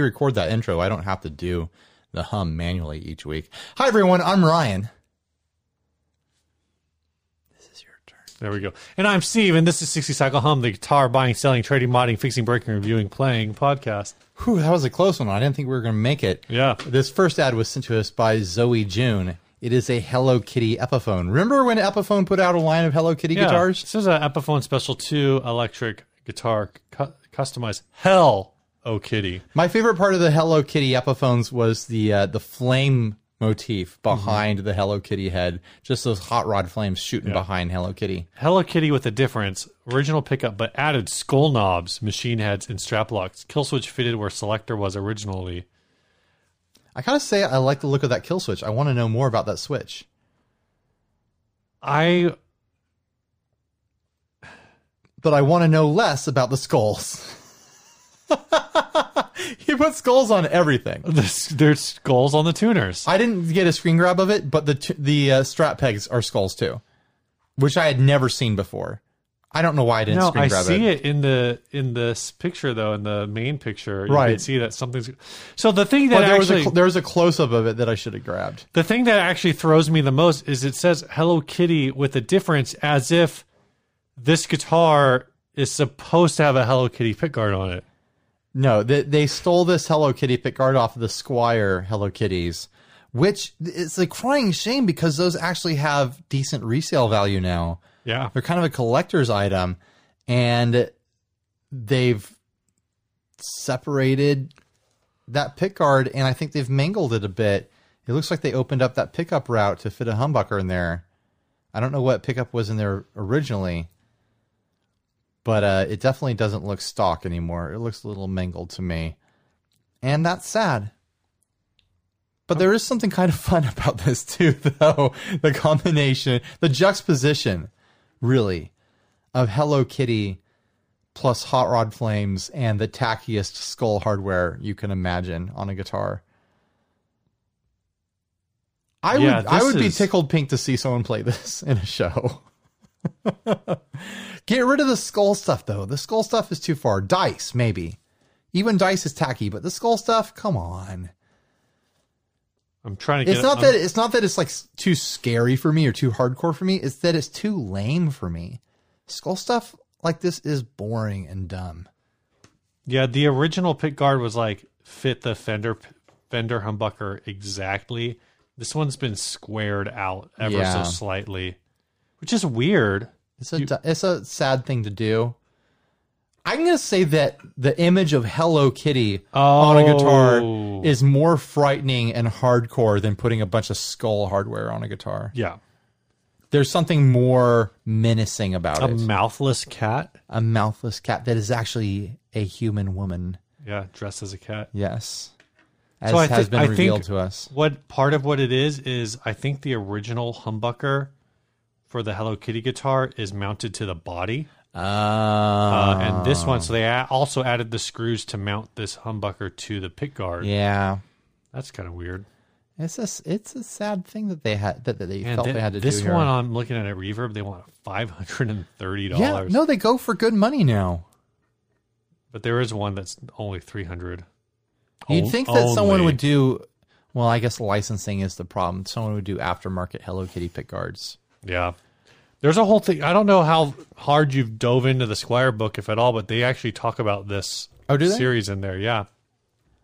re-record that intro, I don't have to do the hum manually each week. Hi everyone, I'm Ryan. This is your turn. There we go. And I'm Steve, and this is 60 Cycle Hum, the guitar buying, selling, trading, modding, fixing, breaking, reviewing, playing podcast. Whew, that was a close one. I didn't think we were going to make it. Yeah. This first ad was sent to us by Zoe June. It is a Hello Kitty Epiphone. Remember when Epiphone put out a line of Hello Kitty Yeah. guitars? This is an Epiphone Special 2 electric guitar cu- customized. Hell, oh kitty. My favorite part of the Hello Kitty Epiphones was the uh, the flame motif behind the Hello Kitty head. Just those hot rod flames shooting behind Hello Kitty. Hello Kitty with a difference. Original pickup, but added skull knobs, machine heads, and strap locks. Kill switch fitted where selector was originally. I gotta say, I like the look of that kill switch. I want to know more about that switch. I but I want to know less about the skulls. he put skulls on everything. there's, skulls on the tuners. I didn't get a screen grab of it, but the t- the uh, strap pegs are skulls too, which I had never seen before. I don't know why I didn't No, screen I grab see it. it. in the in this picture though. In the main picture, you Right. can see that something's. So the thing that But there was a actually, there was a close up of it that I should have grabbed. the thing that actually throws me the most is it says Hello Kitty with a difference, as if this guitar is supposed to have a Hello Kitty pickguard on it. No, they, they stole this Hello Kitty pickguard off of the Squier Hello Kitties, which is a crying shame because those actually have decent resale value now. Yeah, They're kind of a collector's item, and they've separated that pickguard, and I think they've mangled it a bit. It looks like they opened up that pickup route to fit a humbucker in there. I don't know what pickup was in there originally, but uh, it definitely doesn't look stock anymore. It looks a little mangled to me, and that's sad. But there is something kind of fun about this too, though. The combination, the juxtaposition, really, of Hello Kitty plus Hot Rod Flames and the tackiest skull hardware you can imagine on a guitar. I Yeah, would I would be tickled pink to see someone play this in a show. Get rid of the skull stuff though. The skull stuff is too far. Dice, maybe. Even dice is tacky, but the skull stuff, come on. I'm trying to get. It's not I'm- that it's not that it's like too scary for me or too hardcore for me. It's that it's too lame for me. Skull stuff like this is boring and dumb. Yeah, the original pickguard was like fit the Fender Fender humbucker exactly. This one's been squared out ever Yeah. so slightly, which is weird. It's a du- it's a sad thing to do. I'm gonna say that the image of Hello Kitty on a guitar Oh. is more frightening and hardcore than putting a bunch of skull hardware on a guitar. Yeah, There's something more menacing about a it. A mouthless cat. a mouthless cat that is actually a human woman. Yeah, dressed as a cat. Yes, as So has thi- been I revealed to us. What part of what it is is I think the original humbucker for the Hello Kitty guitar is mounted to the body, Uh, uh, and this one. So they a- also added the screws to mount this humbucker to the pickguard. yeah, That's kind of weird. it's a it's a sad thing that they had that, that they And felt thi- they had to this do. This one, I'm looking at it. Reverb, they want five hundred and thirty yeah, dollars. no, they go for good money now. but there is one that's only three hundred. You'd think that someone would do. Well, I guess licensing is the problem. Someone would do aftermarket Hello Kitty pickguards. Yeah, there's a whole thing. I don't know how hard you've dove into the Squier book, if at all, but they actually talk about this Oh, do they? series in there. Yeah,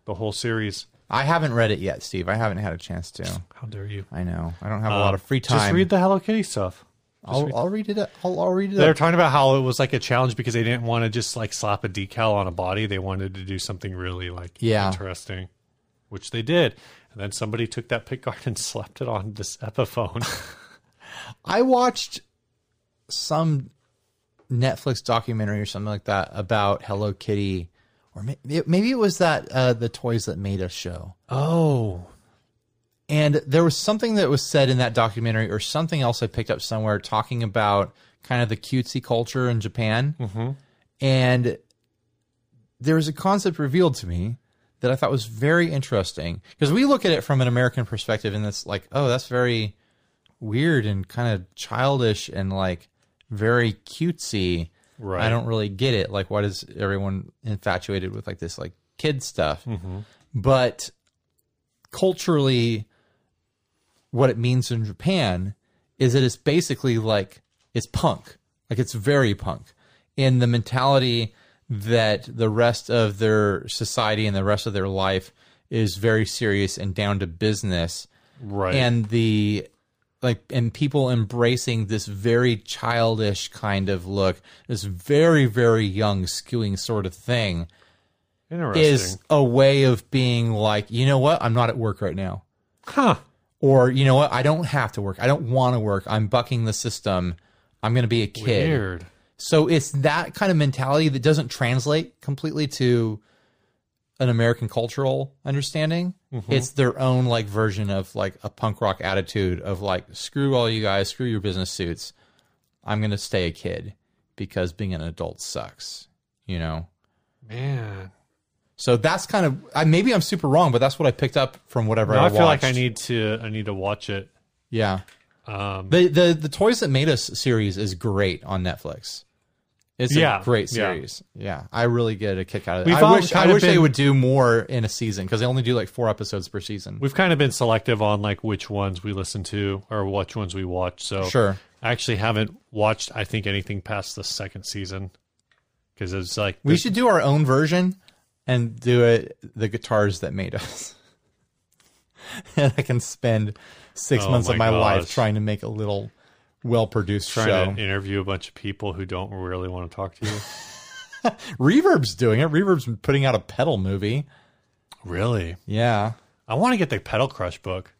the whole series. I haven't read it yet, Steve. I haven't had a chance to. How dare you? I know. I don't have a lot of free time. Uh, Just read the Hello Kitty stuff. I'll, I'll read it. I'll, I'll read it. They're up. talking about how it was like a challenge because they didn't want to just like slap a decal on a body. They wanted to do something really like Yeah. interesting, which they did. And then somebody took that pickguard and slapped it on this Epiphone. I watched some Netflix documentary or something like that about Hello Kitty, or maybe it was that uh, the Toys That Made Us show. oh, And there was something that was said in that documentary, or something else I picked up somewhere, talking about kind of the cutesy culture in Japan. Mm-hmm. And there was a concept revealed to me that I thought was very interesting because we look at it from an American perspective, and it's like, oh, that's very weird and kind of childish and like very cutesy. Right. I don't really get it. Like, why is everyone infatuated with like this like kid stuff. Mm-hmm. But culturally, what it means in Japan is that it's basically like it's punk. Like it's very punk in the mentality that the rest of their society and the rest of their life is very serious and down to business Right. and the like and people embracing this very childish kind of look this very very young skewing sort of thing is a way of being like you know what? I'm not at work right now. Huh. or you know what? I don't have to work. I don't want to work. I'm bucking the system. I'm going to be a kid. Weird. so it's that kind of mentality that doesn't translate completely to an American cultural understanding. It's their own like version of like a punk rock attitude of like screw all you guys, screw your business suits. I'm going to stay a kid because being an adult sucks, you know. Man. So that's kind of I, maybe I'm super wrong, but that's what I picked up from whatever Now I, I feel like I need to I need to watch it. Yeah. Um, The the the Toys That Made Us series is great on Netflix. It's Yeah, a great series. Yeah, I really get a kick out of it. We've I wish I wish they would do more in a season because they only do like four episodes per season. we've kind of been selective on like which ones we listen to or which ones we watch. So Sure. I actually haven't watched I think anything past the second season because it's like We should do our own version and do it the guitars that made us. and I can spend six Oh months of my my life trying to make a little well produced trying show. to interview a bunch of people who don't really want to talk to you. Reverb's doing it. Reverb's putting out a pedal movie. really? Yeah. I want to get the Pedal Crush book.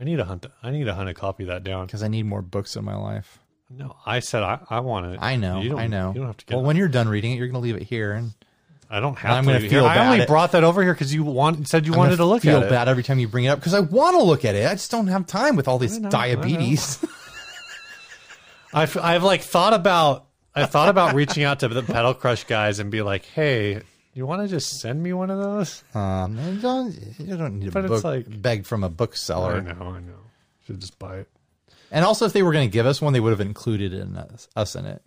I need to hunt. I need to hunt a copy of that down. Because I need more books in my life. No, I said I, I want it. I know. You don't, I know. You don't have to get. well, when you're done reading it, you're going to leave it here, and I don't have I'm to. gonna feel. I only at- brought that over here because you want said you I'm wanted gonna look feel at it. bad every time you bring it up because I want to look at it. I just don't have time with all this know, diabetes. I've I've like thought about I thought about reaching out to the Pedal Crush guys and be like, hey, you want to just send me one of those? um, you don't, you don't need a But it's book like- beg from a bookseller. I know, I know. Should just buy it. And also, if they were going to give us one, they would have included in us, us in it.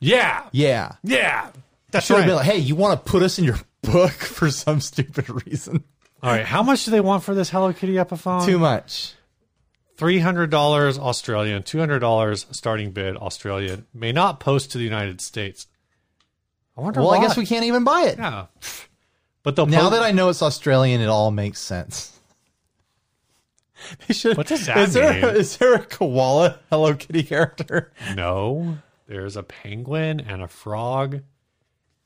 Yeah, Yeah, yeah. That's should have right. been like, hey, you want to put us in your book for some stupid reason? All right, how much do they want for this Hello Kitty Epiphone? Too much. Three hundred dollars Australian, two hundred dollars starting bid Australian. May not post to the United States. I wonder. Well, I guess we can't even buy it. Yeah, but they'll Now po- that I know it's Australian, it all makes sense. They should. What does that is there, mean? Is there a koala Hello Kitty character? no, there's a penguin and a frog,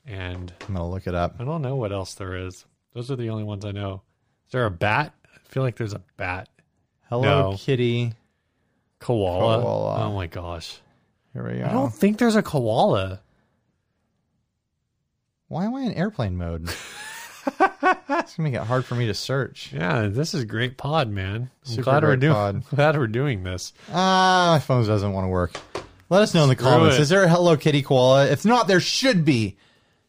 and I'm gonna look it up. I don't know what else there is. Those are the only ones I know. Is there a bat? I feel like there's a bat. Hello No. Kitty. Koala. Koala. Oh my gosh. Here we are. I don't think there's a koala. Why am I in airplane mode? it's gonna make it hard for me to search. Yeah, this is great pod, man. Super glad we're great doing pod. glad we're doing this. Ah, my phone doesn't want to work. Let us know in the Screw comments. it. Is there a Hello Kitty koala? If not, there should be.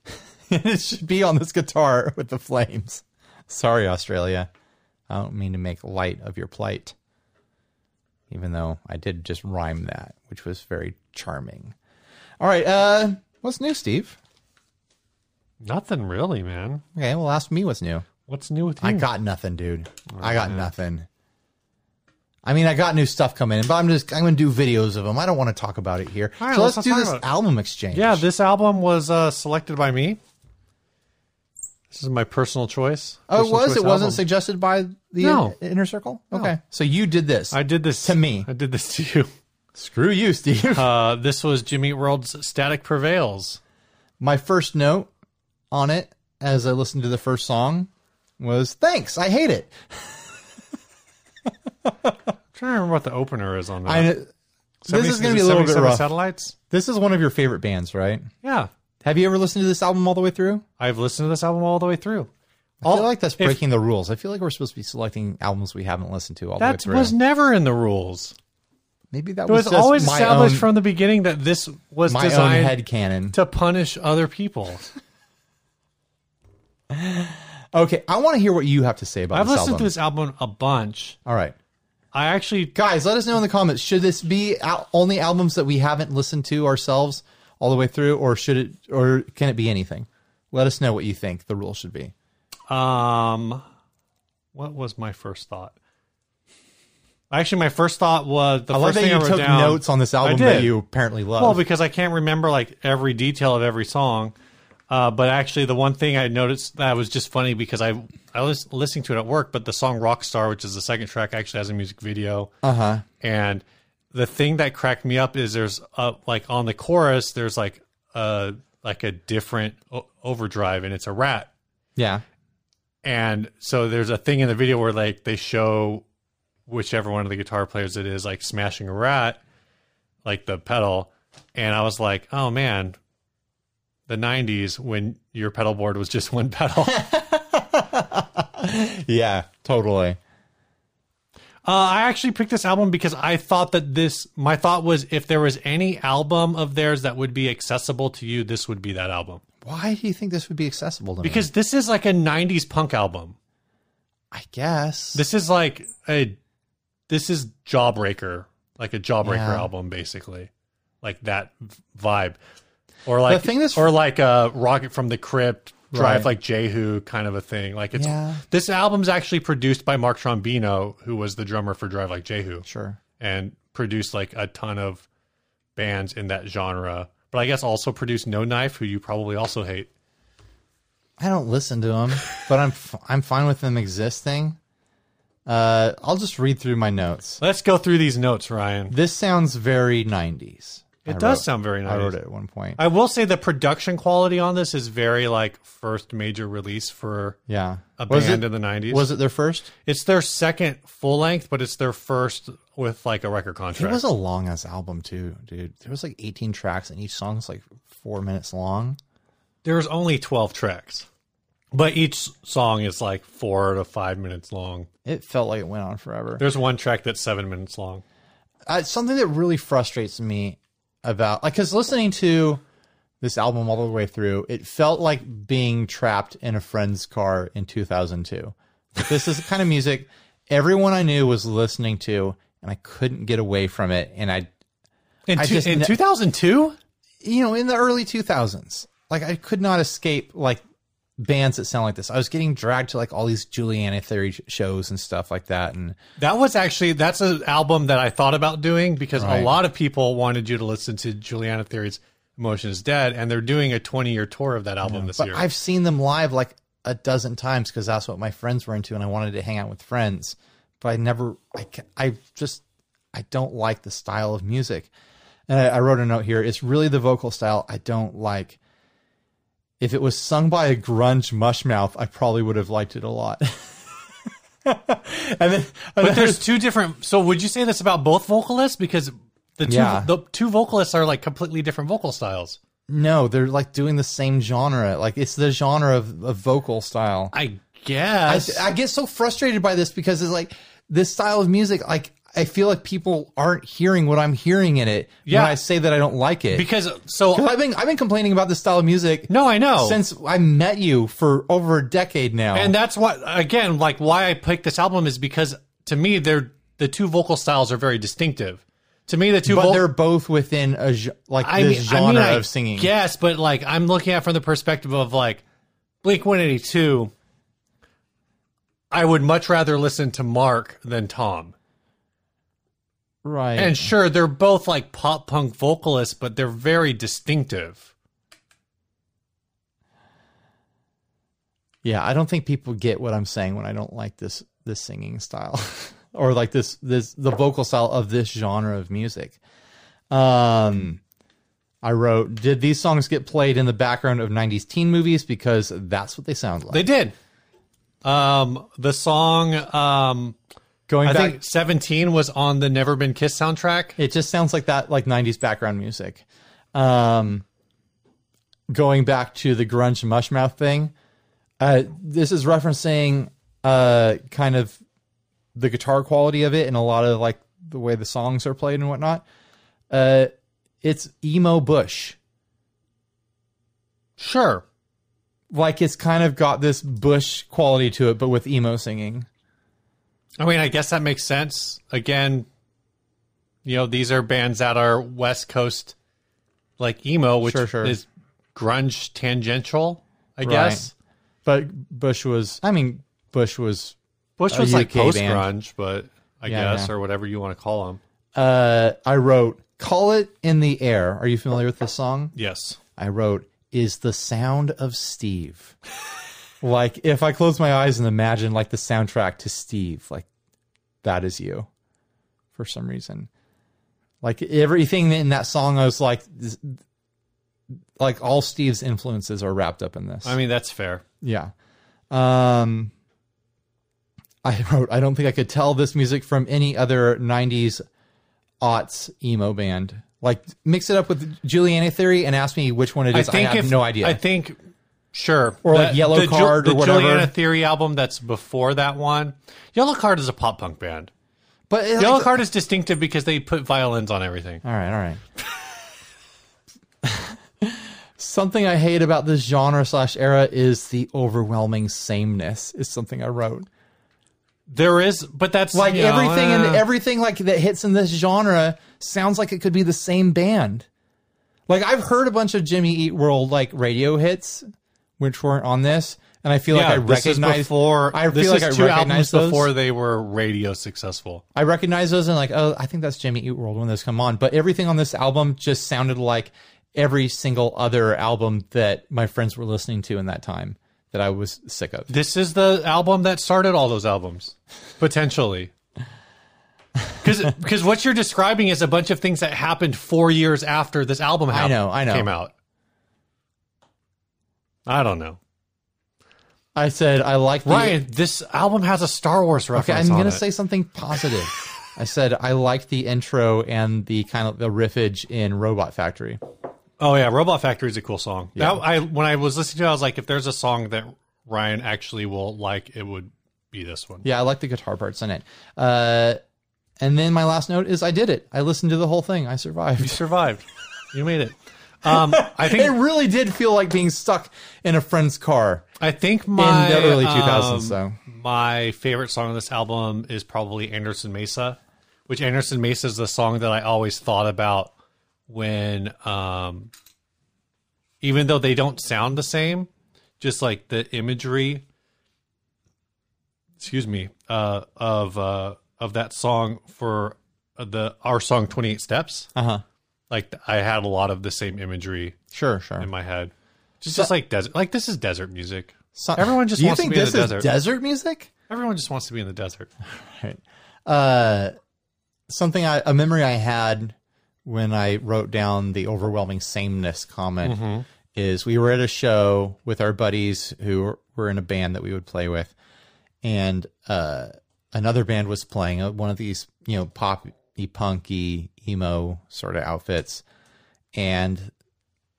it should be on this guitar with the flames. Sorry, Australia. I don't mean to make light of your plight. Even though I did just rhyme that, which was very charming. All right, uh, what's new, Steve? Nothing really, man. Okay, well, ask me what's new. What's new with you? I got nothing, dude. I got nothing. I mean, I got new stuff coming in, but I'm just I'm gonna do videos of them. I don't want to talk about it here. All right, so let's let's, do this album exchange. yeah, this album was uh, selected by me. This is my personal choice. oh, it was. It wasn't suggested by the No. in- inner circle. Okay, so you did this I did this to me. I did this to you. Screw you, Steve. Uh, this was Jimmy World's "Static Prevails." My first note on it, as I listened to the first song, was thanks. I hate it. I'm trying to remember what the opener is on that. I. This 70 is gonna be a little bit 77 rough. Satellites. This is one of your favorite bands, right? Yeah, Have you ever listened to this album all the way through? I've listened to this album all the way through. I feel like that's if- breaking the rules. I feel like we're supposed to be selecting albums we haven't listened to all the way That through. was never in the rules. Maybe that It was, was always my established own, from the beginning that this was my own designed head canon. to punish other people. Okay, I want to hear what you have to say about I've listened album. to this album a bunch. All right, I actually guys, let us know in the comments. Should this be only albums that we haven't listened to ourselves all the way through, or should it, or can it be anything? Let us know what you think the rule should be. Um, what was my first thought? Actually, my first thought was the I first like that thing you I wrote took down. notes on this album that you apparently love. Well, because I can't remember like every detail of every song. Uh, but actually, the one thing I noticed that was just funny because I I was listening to it at work. But the song "Rockstar," which is the second track, actually has a music video. uh huh. And the thing that cracked me up is there's uh, like on the chorus there's like a like a different o- overdrive, and it's a rat. Yeah. And so there's a thing in the video where like they show whichever one of the guitar players it is like smashing a rat, like the pedal. And I was like, oh man, the 90s when your pedal board was just one pedal. Yeah. Totally. Uh, I actually picked this album because I thought that this, my thought was if there was any album of theirs that would be accessible to you, this would be that album. Why do you think this would be accessible to me? Because this is like a 90s punk album. I guess This is like a, this is Jawbreaker, like a Jawbreaker Yeah. album, basically, like that vibe, or like thing that's- or like a Rocket from the Crypt, Drive Right. like Jehu kind of a thing. Like it's Yeah. this album's actually produced by Mark Trombino, who was the drummer for Drive Like Jehu, sure. and produced like a ton of bands in that genre. But I guess also produced No Knife, who you probably also hate. I don't listen to them, but I'm f- I'm fine with them existing. Uh, I'll just read through my notes. Let's go through these notes, Ryan. This sounds very 90s. It I does wrote- sound very nice. I wrote it at one point. I will say the production quality on this is very like first major release for yeah. a was band it, in the 90s. Was it their first? it's their second full length, but it's their first with like a record contract. It was a long ass album too, dude. There was like 18 tracks, and each song's like four minutes long. There's only 12 tracks, but each song is like four to five minutes long. It felt like it went on forever. There's one track that's seven minutes long. uh, something that really frustrates me about like because listening to this album all the way through it felt like being trapped in a friend's car in 2002 this is the kind of music everyone i knew was listening to and i couldn't get away from it and i In, I two- just in 2002? you know in the early 2000s like i could not escape like bands that sound like this i was getting dragged to like all these juliana theory shows and stuff like that and That was actually that's an album that I thought about doing because Right. a lot of people wanted you to listen to Juliana Theory's "Emotion Is Dead," and they're doing a 20 year tour of that album this But year. I've seen them live like a dozen times because that's what my friends were into, and I wanted to hang out with friends. But I never, I, I just, I don't like the style of music. And I, I wrote a note here. It's really the vocal style I don't like. If it was sung by a grunge mushmouth, I probably would have liked it a lot. and then, but there's two different. So would you say this about both vocalists? Because the two Yeah. the two vocalists are like completely different vocal styles. no, they're like doing the same genre. Like it's the genre of, of vocal style. I I, guess. I get so frustrated by this because it's like this style of music. Like I feel like people aren't hearing what I'm hearing in it Yeah. when I say that I don't like it. because so I've been I've been complaining about this style of music no, I know. since I met you for over a decade now. and that's what again like why I picked this album is because to me they're the two vocal styles are very distinctive. To me, the two but vo- they're both within a like I this mean, genre I mean, I of singing. Yes, but like I'm looking at it from the perspective of like Blink 182. I would much rather listen to Mark than Tom. Right. And sure, they're both like pop punk vocalists, but they're very distinctive. Yeah, I don't think people get what I'm saying when I don't like this this singing style or like this this the vocal style of this genre of music. Um I wrote, did these songs get played in the background of 90s teen movies because that's what they sound like. They did. Um, the song, um, Going I back think 17 was on the Never Been Kissed soundtrack. it just sounds like that like 90s background music. Um going back to the grunge mushmouth thing, uh this is referencing uh kind of the guitar quality of it and a lot of like the way the songs are played and whatnot. Uh it's emo bush. Sure. Like it's kind of got this bush quality to it, but with emo singing. I mean, I guess that makes sense. Again, you know, these are bands that are West Coast, like emo, which Sure, sure. is grunge tangential, I Right. guess. but Bush was. I mean, Bush was. Bush was like post grunge, but I Yeah, guess yeah. or whatever you want to call them. Uh, I wrote "Call It in the Air." Are you familiar with this song? Yes. I wrote "Is the Sound of Steve." like if I close my eyes and imagine like the soundtrack to Steve, like that is you, for some reason. Like everything in that song, I was like, like all Steve's influences are wrapped up in this. I mean that's fair. Yeah. Um I wrote I don't think I could tell this music from any other 90s aughts emo band. Like mix it up with Juliana Theory and ask me which one it is. I, have if, no idea. I think sure. Or like Yellow the, Card or the. Juliana Theory album that's before that one. Yellowcard is a pop punk band. but it, Yellow like, Card is distinctive because they put violins on everything. All right, all right. something I hate about this genre slash era is the overwhelming sameness. Is something I wrote. There is, but that's Like you know, everything in uh, everything like that hits in this genre sounds like it could be the same band. Like I've heard a bunch of Jimmy Eat World like radio hits, which weren't on this, and I feel yeah, like I recognize. before. I feel like I two recognize those. before they were radio successful. I recognize those and like, oh, I think that's Jimmy Eat World when those come on. But everything on this album just sounded like every single other album that my friends were listening to in that time that I was sick of. This is the album that started all those albums, potentially. Because what you're describing is a bunch of things that happened four years after this album hap- know, I know. came out. I don't know. I said I like the Ryan, this album has a Star Wars Okay, reference I'm gonna say something positive. I said I liked the intro and the kind of the riffage in Robot Factory. oh yeah, Robot Factory is a cool song. That, I when I was listening to it, I was like, if there's a song that Ryan actually will like, it would be this one. Yeah, I like the guitar parts in it. Uh, and then my last note is I did it. I listened to the whole thing. I survived. You survived. you made it. Um, I It really did feel like being stuck in a friend's car I think my in the early 2000s. um, so my favorite song on this album is probably Anderson Mesa, which Anderson Mesa is the song that I always thought about when, um, even though they don't sound the same, just like the imagery, excuse me, uh, of uh, of that song for the our song Twenty Eight Steps. uh huh. Like I had a lot of the same imagery Sure, sure. in my head. Just, just like desert, like this is desert music. So- Everyone just you wants to be in this the is desert. desert music? Everyone just wants to be in the desert. Right. Uh, something I a memory I had when I wrote down the overwhelming sameness comment is we were at a show with our buddies who were, in a band that we would play with, and uh, another band was playing uh, one of these you know punky, emo sort of outfits, and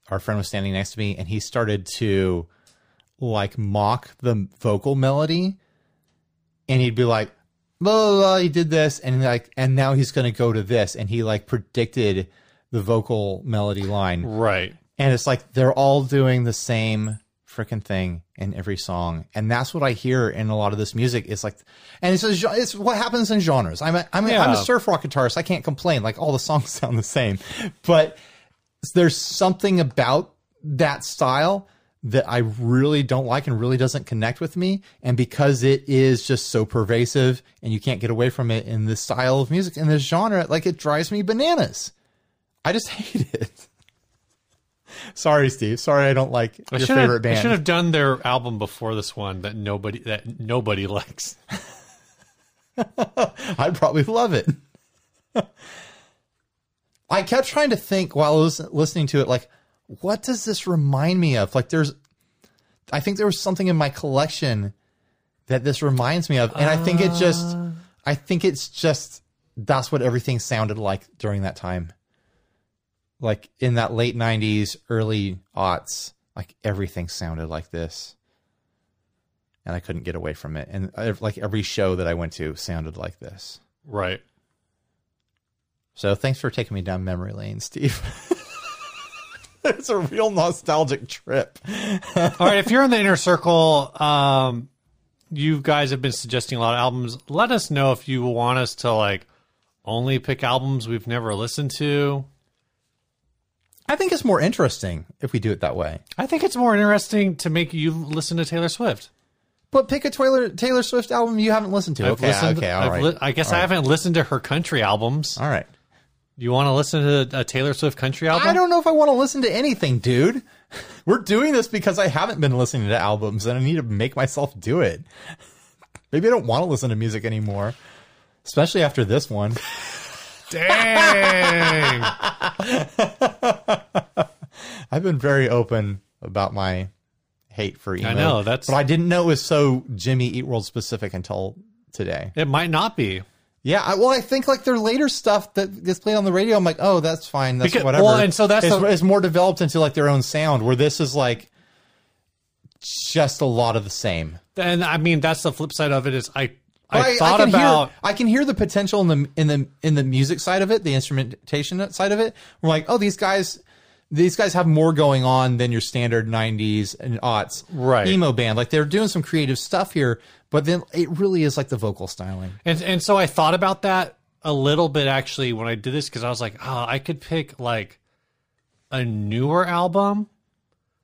our friend was standing next to me, and he started to like mock the vocal melody. And he'd be like, blah, blah, blah, he did this, and like, and now he's going to go to this, and he like predicted the vocal melody line, Right. and it's like they're all doing the same freaking thing in every song, and that's what I hear in a lot of this music. It's like, and it's a, it's what happens in genres. I'm a, I'm a, I'm a surf rock guitarist. I can't complain. Like all the songs sound the same, but there's something about that style that I really don't like and really doesn't connect with me. And because it is just so pervasive and you can't get away from it in this style of music in this genre, like it drives me bananas. I just hate it. Sorry, Steve. Sorry, I don't like I your favorite have, I should have done their album before this one that nobody that nobody likes. I'd probably love it. I kept trying to think while I was listening to it, like, what does this remind me of? Like, there's, I think there was something in my collection that this reminds me of, and I think it just, I think it's just that's what everything sounded like during that time. Like in that late '90s, early aughts, like everything sounded like this, and I couldn't get away from it. And uh, like every show that I went to sounded like this. Right. So thanks for taking me down memory lane, Steve. it's a real nostalgic trip. All right. If you're in the inner circle, um, you guys have been suggesting a lot of albums. Let us know if you want us to like only pick albums we've never listened to. I think it's more interesting if we do it that way. I think it's more interesting to make you listen to Taylor Swift. But pick a Taylor Taylor Swift album you haven't listened to. I've okay, listened, okay, all right. li- I guess I haven't listened to her country albums. all right. Do You want to listen to a Taylor Swift country album? I don't know if I want to listen to anything, dude. We're doing this because I haven't been listening to albums and I need to make myself do it. Maybe I don't want to listen to music anymore, especially after this one. Dang. I've been very open about my hate for emo. I know, that's- but I didn't know it was so Jimmy Eat World specific until today. it might not be. Yeah, I, well, I think like their later stuff that gets played on the radio, I'm like, oh, that's fine, that's Because- whatever. well, and so that's it's, the- it's more developed into like their own sound, where this is like just a lot of the same. And I mean, that's the flip side of it. Is I But I, thought can about hear, I can hear the potential in the in the in the music side of it, the instrumentation side of it. We're like, oh, these guys, these guys have more going on than your standard '90s and aughts Right. emo band. Like they're doing some creative stuff here, but then it really is like the vocal styling. and and so I thought about that a little bit actually when I did this because I was like, oh, I could pick like a newer album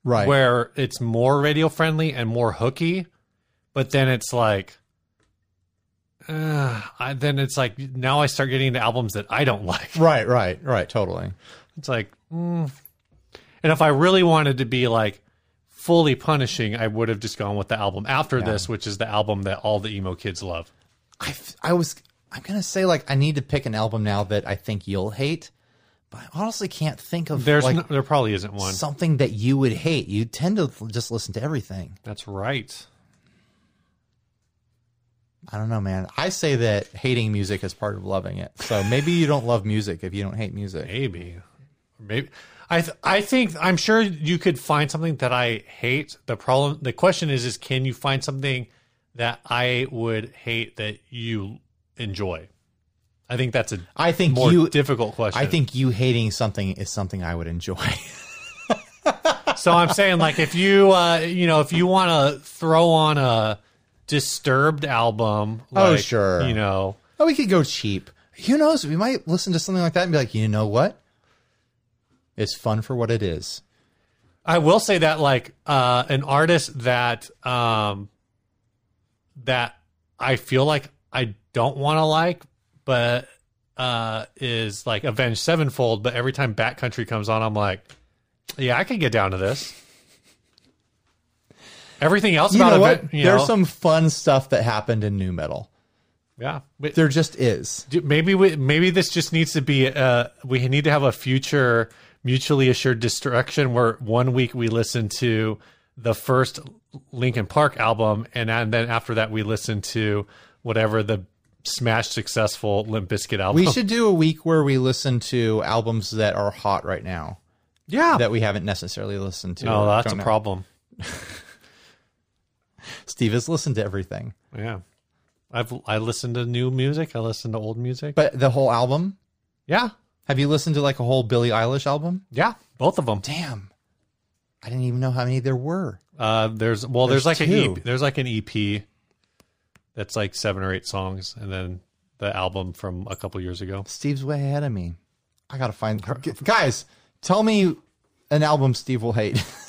Right. where it's more radio friendly and more hooky, but then it's like. Uh, I, then it's like now I start getting into albums that I don't like. Right. Right. Right. Totally. It's like, mm. and if I really wanted to be like fully punishing, I would have just gone with the album after this, which is the album that all the emo kids love. I was I'm gonna say like I need to pick an album now that I think you'll hate, but I honestly can't think of There's like no, there probably isn't one. something that you would hate. You tend to just listen to everything. That's right. I don't know, man. I say that hating music is part of loving it. So maybe you don't love music if you don't hate music. Maybe, maybe. I th- I think I'm sure you could find something that I hate. The problem, the question is, is can you find something that I would hate that you enjoy? I think that's a I think more you. difficult question. I think you hating something is something I would enjoy. So I'm saying, like, if you, uh, you know, if you want to throw on a Disturbed album, Oh, sure. you know, oh, we could go cheap. Who knows? We might listen to something like that and be like, you know what? It's fun for what it is. I will say that, like, uh, an artist that, um, that I feel like I don't want to like, but uh, is like Avenged Sevenfold. But every time Bat Country comes on, I'm like, yeah, I could get down to this. Everything else You about know it, what? you There's know, some fun stuff that happened in new metal. yeah. But- There just is. Maybe we, maybe this just needs to be uh we need to have a future mutually assured destruction where one week we listen to the first Linkin Park album and, and then after that we listen to whatever the smash successful Limp Bizkit album. We should do a week where we listen to albums that are hot right now yeah. that we haven't necessarily listened to. oh, or that's a know. problem. Steve has listened to everything, Yeah. I've I listened to new music, I listen to old music. but the whole album. yeah. Have you listened to like a whole Billie Eilish album? Yeah, both of them. Damn, I didn't even know how many there were. Uh, there's well, there's, There's like an two. EP, there's like an EP that's like seven or eight songs, and then the album from a couple years ago. Steve's way ahead of me. I gotta find G- guys. Tell me an album Steve will hate.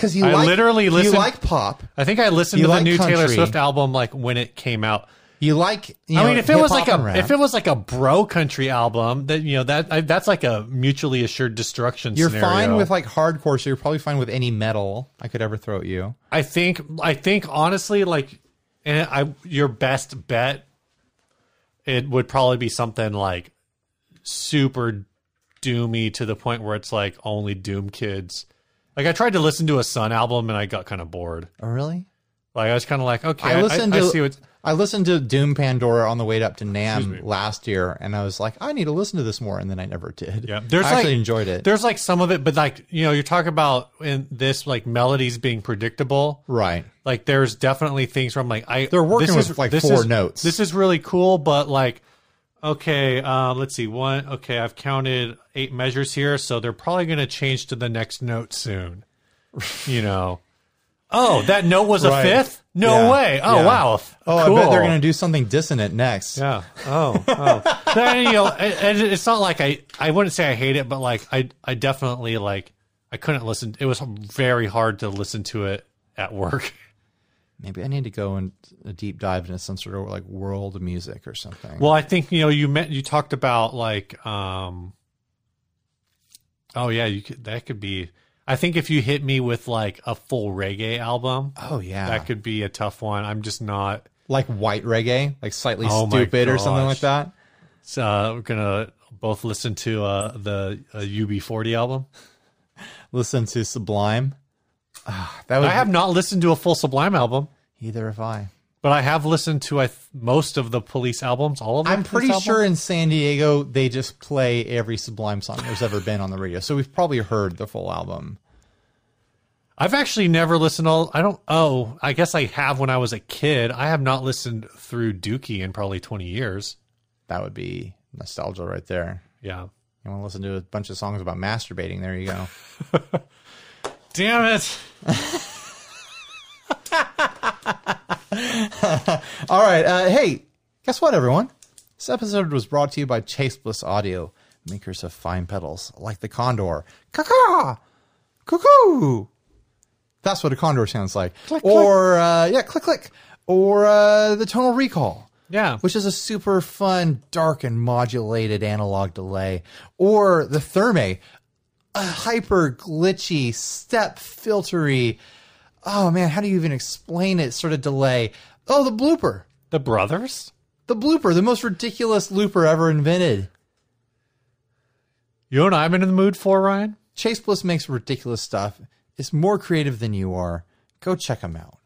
Because you I like, literally you listened- like pop. I think I listened You to the like new Taylor country. Swift album like when it came out. You like. You I know, mean, if it was hip-hop like and a rap. if it was like a bro country album, that you know that I, that's like a mutually assured destruction. You're scenario. fine with like hardcore, so you're probably fine with any metal I could ever throw at you. I think I think honestly, like, and I your best bet, it would probably be something like super doomy to the point where it's like only Doom kids. Like I tried to listen to a Sun album and I got kind of bored. Oh, really? Like I was kind of like, okay, I listened I, to see what. I listened to Doom Pandora on the way up to. NAMM last year, and I was like, I need to listen to this more, and then I never did. Yeah, there's I actually enjoyed it. There's like some of it, but like you know, you're talking about in this like melodies being predictable. Right. Like there's definitely things where I'm like, I They're working this with, like, this four is- notes. This is really cool, but like, okay, uh, let's see, one. Okay, I've counted eight measures here, so they're probably going to change to the next note soon. you know, Oh, that note was a Right. fifth? No Yeah. way. Oh Yeah. wow. Oh, cool. I bet they're going to do something dissonant next. Yeah. Oh. Oh. Then, you know, and it's not like I. I wouldn't say I hate it, but like I. I definitely like. I couldn't listen. It was very hard to listen to it at work. Maybe I need to go and a deep dive into some sort of like world music or something. Well, I think you know you meant you talked about like. um Oh yeah, you could. That could be. I think if you hit me with like a full reggae album, oh yeah, that could be a tough one. I'm just not. like white reggae, like slightly Oh stupid or something like that. Uh, we're gonna both listen to uh, the uh, UB40 album. Listen to Sublime. Ah, that I have not listened to a full Sublime album, either have I. but I have listened to I th- most of the Police albums. All of them. I'm pretty sure in San Diego they just play every Sublime song there's ever been on the radio, so we've probably heard the full album. I've actually never listened. All I don't. Oh, I guess I have when I was a kid. I have not listened through Dookie in probably 20 years. That would be nostalgia right there. Yeah. You want to listen to a bunch of songs about masturbating? There you go. Damn it. All right. Uh, hey, guess what, everyone? This episode was brought to you by Chase Bliss Audio, makers of fine pedals like the Condor. Caw Cuckoo! That's what a Condor sounds like. or, Uh, yeah, click, click. Or uh, the Tonal Recall. Yeah. which is a super fun, dark and modulated analog delay, or the Thermae, hyper glitchy, step filtery. Oh man, how do you even explain it? Sort of delay. Oh, the blooper, The brothers. the blooper, the most ridiculous looper ever invented. You know what I'm in the mood for, Ryan? Chase Bliss makes ridiculous stuff. It's more creative than you are. Go check him out.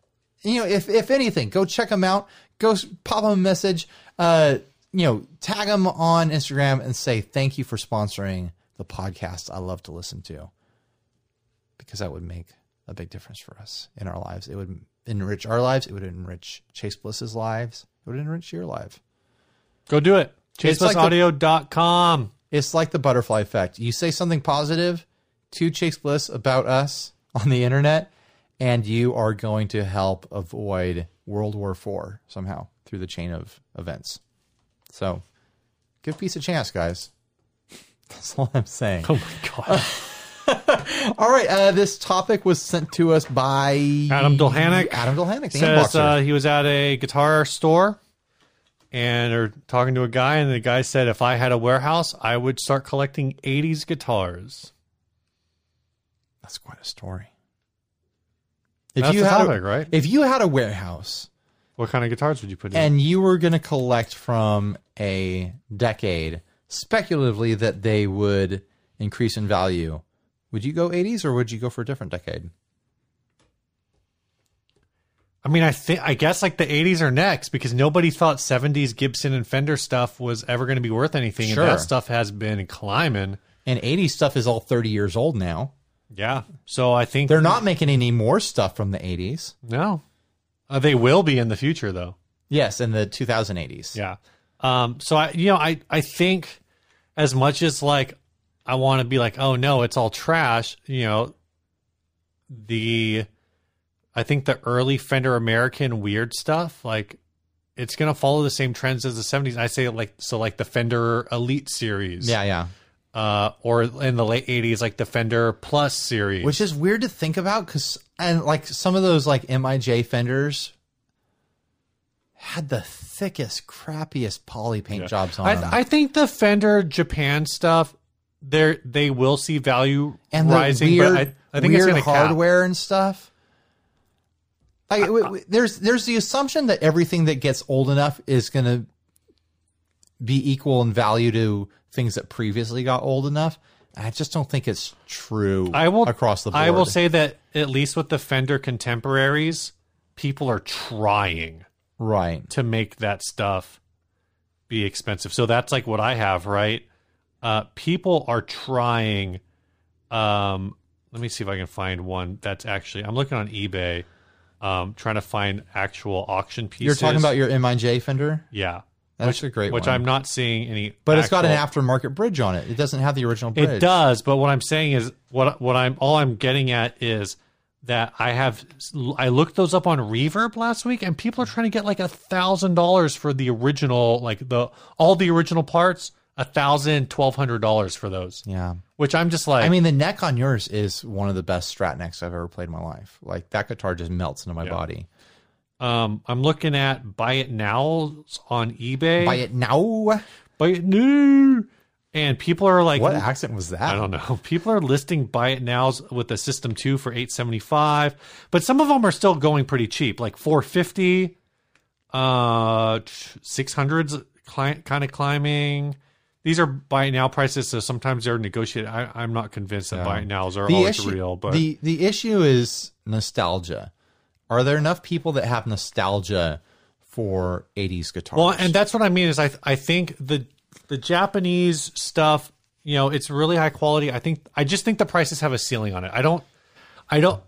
You know, if if anything, go check him out. Go pop him a message. Uh, you know, tag him on Instagram and say thank you for sponsoring the podcasts I love to listen to because that would make a big difference for us in our lives. It would enrich our lives. It would enrich Chase Bliss's lives. It would enrich your life. Go do it. Like It's like the butterfly effect. You say something positive to Chase Bliss about us on the internet, and you are going to help avoid World War IV somehow through the chain of events. So give peace a chance, guys. That's all I'm saying. Oh my god. All right. Uh, this topic was sent to us by Adam Dulhanic Adam Dulhanic, the says uh, he was at a guitar store and they're talking to a guy, and the guy said, "If I had a warehouse, I would start collecting '80s guitars." That's quite a story. If That's you the had topic, a, right? If you had a warehouse What kind of guitars would you put in? and you were going to collect from a decade speculatively that they would increase in value would you go 80s or would you go for a different decade I mean, I think I guess like the '80s are next because nobody thought '70s Gibson and Fender stuff was ever going to be worth anything, Sure. and that stuff has been climbing. and 80s stuff is all 30 years old now Yeah, so I think they're not making any more stuff from the 80s no, uh, they will be in the future though. yes in the 2080s Yeah. Um, so I, you know, I, I think as much as like I want to be like, oh no, it's all trash. You know, the I think the early Fender American weird stuff, like it's gonna follow the same trends as the seventies. I say like so, like the Fender Elite series, yeah yeah uh, or in the late eighties, like the Fender Plus series, which is weird to think about because and like some of those like mij fenders had the thickest crappiest poly paint jobs on them I, I think the Fender Japan stuff, they they will see value and the rising, weird, but I, I think weird going to cap. hardware and stuff. Like, w- w- there's there's the assumption that everything that gets old enough is going to be equal in value to things that previously got old enough. I just don't think it's true. I will across the board. I will say that at least with the Fender contemporaries, people are trying right. to make that stuff be expensive. So that's like what I have, right? Uh, people are trying. Um, let me see if I can find one that's actually. I'm looking on eBay, um, trying to find actual auction pieces. You're talking about your MIJ fender, yeah, That's a great which one. I'm not seeing any. but it's got an actual- aftermarket bridge on it. It doesn't have the original bridge. It does, but what I'm saying is what what I'm all I'm getting at is that I have. I looked those up on Reverb last week, and people are trying to get like a thousand dollars for the original, like the all the original parts. A thousand, twelve hundred dollars for those. Yeah. Which I'm just like, I mean, the neck on yours is one of the best Strat necks I've ever played in my life. Like that guitar just melts into my body. um, I'm looking at buy it now on eBay. Buy it now. buy it new, and people are like, What accent was that? I don't know. People are listing buy it nows with the System 2 for 875, but some of them are still going pretty cheap, like 450, uh 600s cli- kind of climbing. These are buy it now prices, so sometimes they're negotiated. I, I'm not convinced that buy it nows are the always issue, real, but the the issue is nostalgia. Are there enough people that have nostalgia for 80s guitars? Well, and that's what I mean is I I think the the Japanese stuff, you know, it's really high quality. I think I just think the prices have a ceiling on it. I don't I don't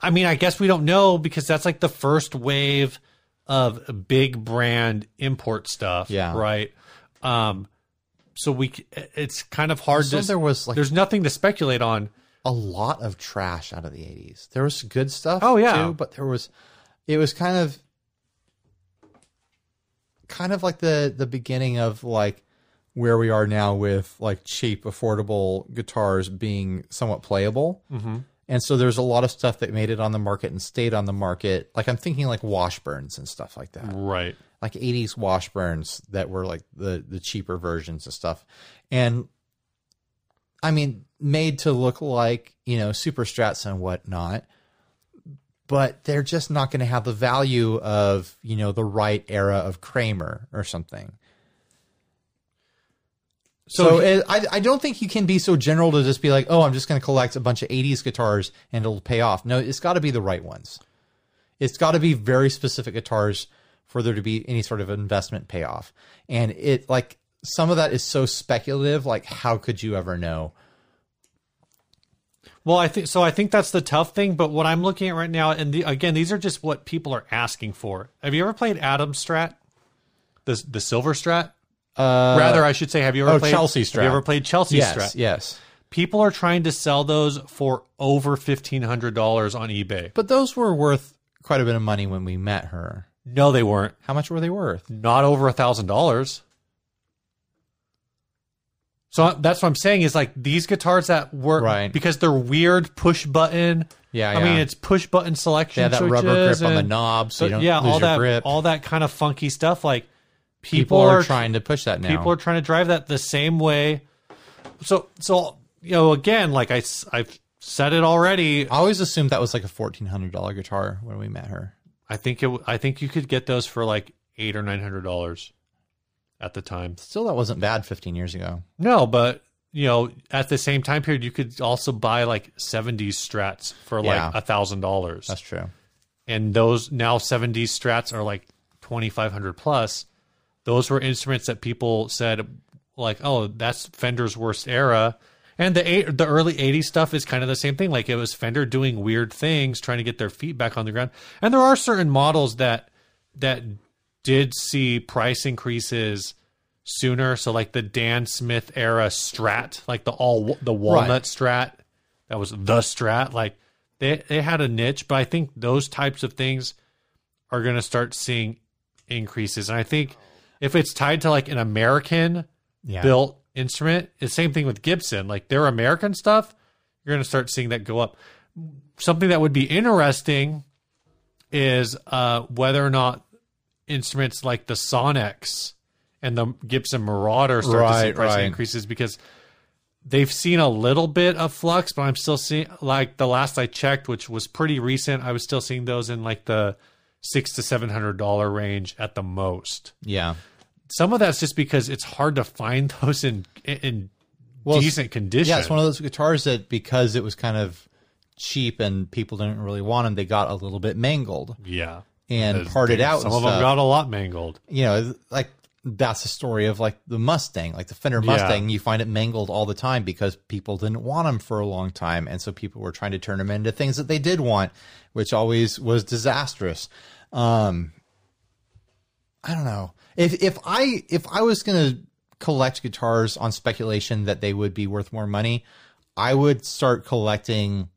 I mean, I guess we don't know because that's like the first wave of big brand import stuff, Yeah. right? Um so we it's kind of hard So to there was, like- there's nothing to speculate on. a lot of trash out of the 80s. There was good stuff. Oh, yeah. too, but there was, it was kind of, kind of like the the beginning of like where we are now with like cheap, affordable guitars being somewhat playable. Mm-hmm. And so there's a lot of stuff that made it on the market and stayed on the market. Like I'm thinking like Washburns and stuff like that Right. like 80s Washburns that were like the the cheaper versions of stuff. And I mean, made to look like, you know, super strats and whatnot. But they're just not going to have the value of, you know, the right era of Kramer or something. So, it, I, I don't think you can be so general to just be like, oh, I'm just going to collect a bunch of 80s guitars and it'll pay off. No, it's got to be the right ones. It's got to be very specific guitars for there to be any sort of investment payoff. And it like some of that is so speculative. Like, how could you ever know? Well, I think so. I think that's the tough thing. But what I'm looking at right now, and the, again, these are just what people are asking for. Have you ever played Adam Strat, the the Silver Strat? Uh, Rather, I should say, have you ever oh, played Chelsea Have Strat. you ever played Chelsea yes, Strat? yes. People are trying to sell those for over fifteen hundred dollars on eBay. But those were worth quite a bit of money when we met her. No, they weren't. How much were they worth? Not over a thousand dollars. So that's what I'm saying is like these guitars that work Right. because they're weird push button. Yeah, I yeah. mean it's push button selection. Yeah, that rubber grip on the knob, so you don't yeah, lose all your that, grip. all that kind of funky stuff. Like people, people, are, trying to push that now. people are trying to drive that the same way. So, so you know, again, like I, I've said it already. I always assumed that was like a fourteen hundred dollar guitar when we met her. I think it. I think you could get those for like eight or nine hundred dollars at the time. Still, that wasn't bad fifteen years ago. No, but you know, at the same time period, you could also buy like seventies strats for like a thousand dollars. That's true. and those now 70s strats are like 2500 plus those were instruments that people said like oh that's fender's worst era. And the eight, the early 80s stuff is kind of the same thing. Like it was fender doing weird things trying to get their feet back on the ground. And there are certain models that that did see price increases sooner. So like the dan smith era strat like the all the walnut strat that was the strat. Like they they had a niche but i think those types of things are going to start seeing increases. And i think if it's tied to like an american Yeah. built instrument it's same thing with gibson like their american stuff you're going to start seeing that go up something that would be interesting is uh whether or not instruments like the Sonex and the gibson marauder start to see price right. increases because they've seen a little bit of flux, but I'm still seeing like the last I checked, which was pretty recent, I was still seeing those in like the six to seven hundred dollar range at the most. Yeah. Some of that's just because it's hard to find those in in Well, decent condition. Yeah, it's one of those guitars that because it was kind of cheap and people didn't really want them, they got a little bit mangled yeah, and There's- parted out. Some and of them got a lot mangled. you know, like that's the story of like the Mustang, like the Fender Mustang. You find it mangled all the time because people didn't want them for a long time, and so people were trying to turn them into things that they did want, which always was disastrous. Um, I don't know if if I if I was gonna collect guitars on speculation that they would be worth more money, I would start collecting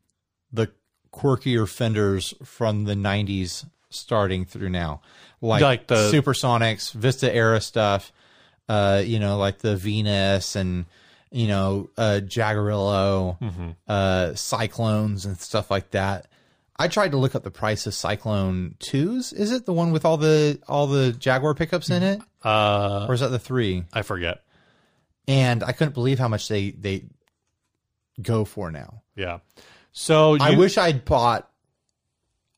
the quirkier Fenders from the '90s starting through now, like, Like the- Supersonics, Vista era stuff. Uh, you know, like the Venus and you know uh, Jaguarillo, Mm-hmm. uh, Cyclones and stuff like that. I tried to look up the price of Cyclone twos. Is it the one with all the all the Jaguar pickups in it, Uh, or is that the three? I forget. And I couldn't believe how much they they go for now. Yeah. So you, I wish I'd bought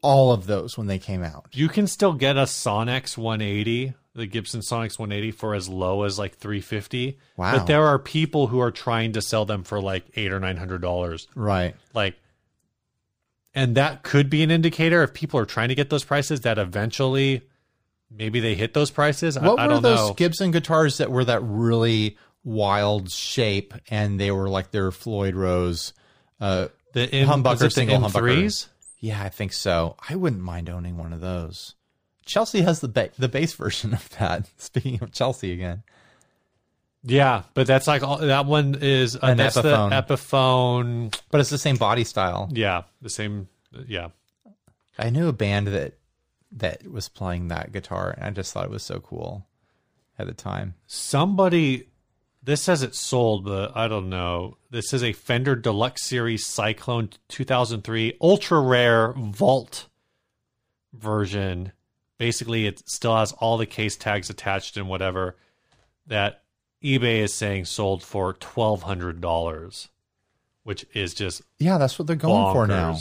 all of those when they came out. you can still get a Sonex 180, the Gibson Sonex 180 for as low as like 350. Wow. But there are people who are trying to sell them for like 8 or 900 dollars. Right. Like and that could be an indicator if people are trying to get those prices that eventually maybe they hit those prices. I, What I were don't those know. Gibson guitars that were that really wild shape and they were like their Floyd Rose? Uh, the in, humbucker, was it the single humbucker. M3s? yeah, I think so. I wouldn't mind owning one of those. Chelsea has the ba- the bass version of that. Speaking of Chelsea again, Yeah, but that's like all, that one is uh, An that's Epiphone. the Epiphone. but it's the same body style. Yeah, the same. Yeah, I knew a band that that was playing that guitar, and I just thought it was so cool at the time. somebody. This says it's sold, but I don't know. This is a Fender Deluxe Series Cyclone 2003 ultra rare Vault version. Basically, it still has all the case tags attached and whatever. That eBay is saying sold for twelve hundred dollars, which is just Yeah, that's what they're going for now.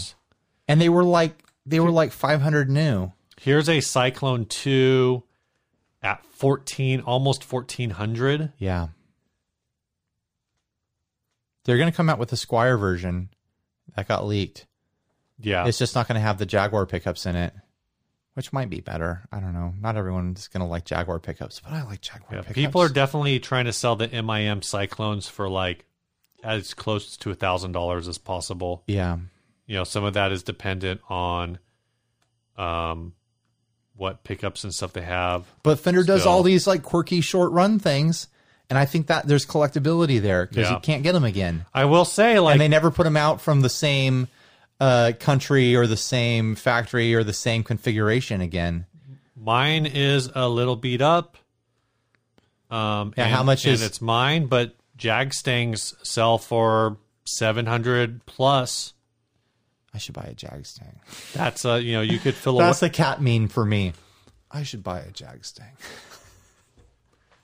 And they were like they were like 500 new. Here's a Cyclone 2 at 14, almost 1400. Yeah. They're going to come out with a Squier version that got leaked. Yeah. It's just not going to have the Jaguar pickups in it, which might be better. I don't know. Not everyone's going to like Jaguar pickups, but I like Jaguar yeah. pickups. People are definitely trying to sell the MIM Cyclones for like as close to a thousand dollars as possible. yeah. You know, some of that is dependent on um what pickups and stuff they have. But Fender does all these like quirky short run things, and I think that there's collectability there because Yeah. you can't get them again. I will say like and they never put them out from the same uh, country or the same factory or the same configuration again. Mine is a little beat up. Um, Yeah, and- how much is- it's mine? But Jagstangs sell for seven hundred plus. I should buy a Jagstang. That's a you know, you could fill a That's the cat meme for me. I should buy a Jag Stang.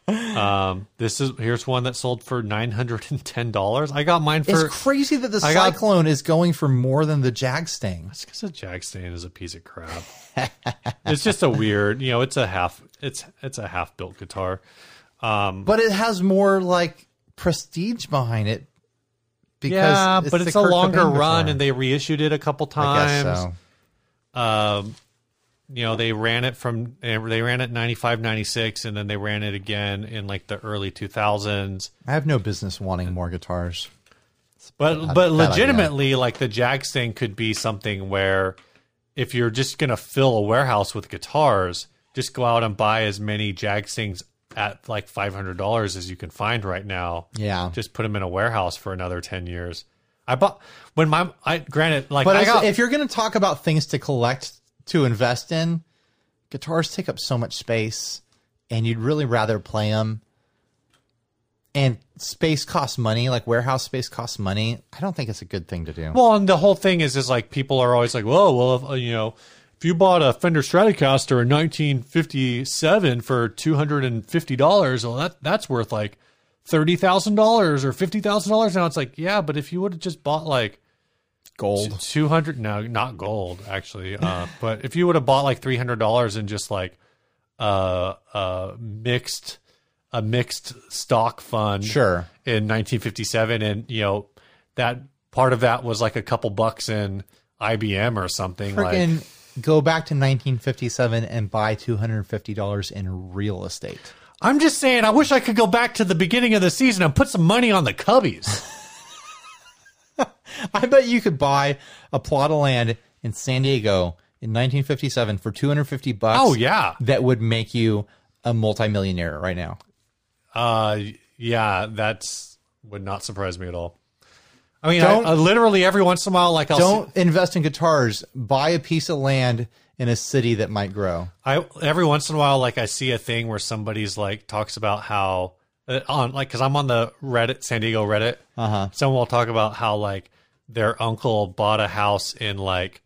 Um. This is here's one that sold for nine hundred and ten dollars. I got mine for. It's crazy that the I got- Cyclone is going for more than the Jag Stang. It's because a Jagstang is a piece of crap. it's just a weird, you know. It's a half. It's it's a half built guitar. Um, But it has more like prestige behind it. Because yeah, but the it's a Kurt longer Cobain run, guitar. and they reissued it a couple I times. guess so. um, you know, they ran it from eh, they ran it 95, 96, and then they ran it again in like the early 2000s. I have no business wanting more guitars. But but bad idea. legitimately, like the Jag thing could be something where if you're just gonna fill a warehouse with guitars, just go out and buy as many Jag Stangs at like five hundred dollars as you can find right now. Yeah. Just put them in a warehouse for another ten years. I bought when my I granted like But I got if you're going to talk about things to collect to invest in, guitars take up so much space, and you'd really rather play them. And space costs money, like warehouse space costs money. I don't think it's a good thing to do. Well, and the whole thing is, is like people are always like, "Whoa, well, if, uh, you know, if you bought a Fender Stratocaster in 1957 for two hundred and fifty dollars, well, that that's worth like thirty thousand dollars or fifty thousand dollars now." It's like, yeah, but if you would have just bought like Gold. two hundred, no, not gold, actually, uh, but if you would have bought like three hundred dollars in just like uh, uh, mixed a mixed stock fund, Sure. in 1957 and you know that part of that was like a couple bucks in IBM or something like Freaking go back to 1957 and buy $250 in real estate. I'm just saying I wish I could go back to the beginning of the season and put some money on the Cubbies. I bet you could buy a plot of land in San Diego in 1957 for 250 bucks. oh yeah. That would make you a multimillionaire right now. Uh yeah, that's would not surprise me at all. I mean, I, I literally every once in a while, like I'll Don't invest in guitars. Buy a piece of land in a city that might grow. I every once in a while, like I see a thing where somebody's like talks about how uh, on like because I'm on the Reddit San Diego Reddit. Uh huh. Someone will talk about how like their uncle bought a house in like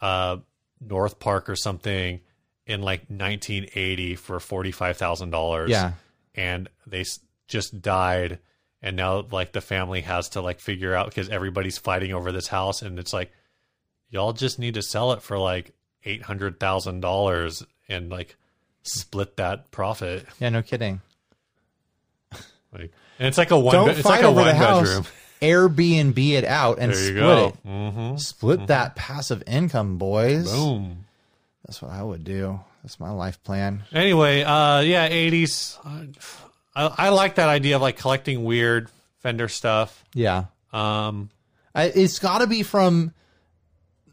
uh North Park or something in like 1980 for forty five thousand dollars. Yeah. and they just died, and now like the family has to like figure out because everybody's fighting over this house, and it's like y'all just need to sell it for like eight hundred thousand dollars and like split that profit. Yeah. No kidding. Like, and it's like a one. Don't it's fight like a over the one house. Airbnb it out and split go. it. Mm-hmm. Split that passive income, boys. Boom. That's what I would do. That's my life plan. Anyway, uh, yeah, eighties. I, I like that idea of like collecting weird Fender stuff. Yeah. Um, I, it's got to be from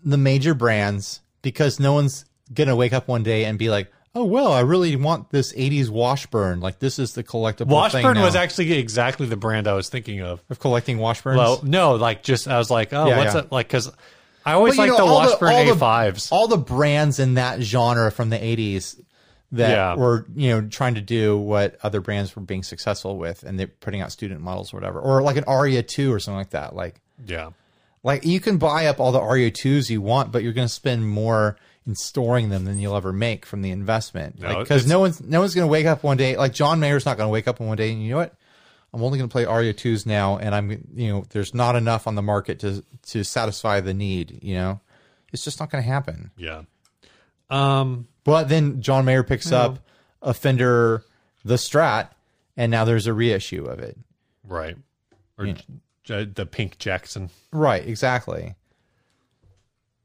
the major brands because no one's gonna wake up one day and be like, "Oh well, I really want this '80s Washburn. Like this is the collectible thing Washburn now." was actually exactly the brand I was thinking of. of collecting Washburns. Well, no, like just I was like, oh, Yeah, what's yeah. it like? Because I always like the the- Washburn the- A5s. all the brands in that genre from the '80s that Yeah. were you know trying to do what other brands were being successful with, and they're putting out student models or whatever, or like an Aria two or something like that. Like yeah, like you can buy up all the Aria twos you want, but you're going to spend more in storing them than you'll ever make from the investment. No, because it's- no one's no one's going to wake up one day like John Mayer's not going to wake up one day and you know what. I'm only going to play Aria twos now, and I'm you know there's not enough on the market to to satisfy the need. You know, it's just not going to happen. yeah. Um, But then John Mayer picks up a Fender the Strat, and now there's a reissue of it. right. Or J- J- the Pink Jackson. Right, exactly.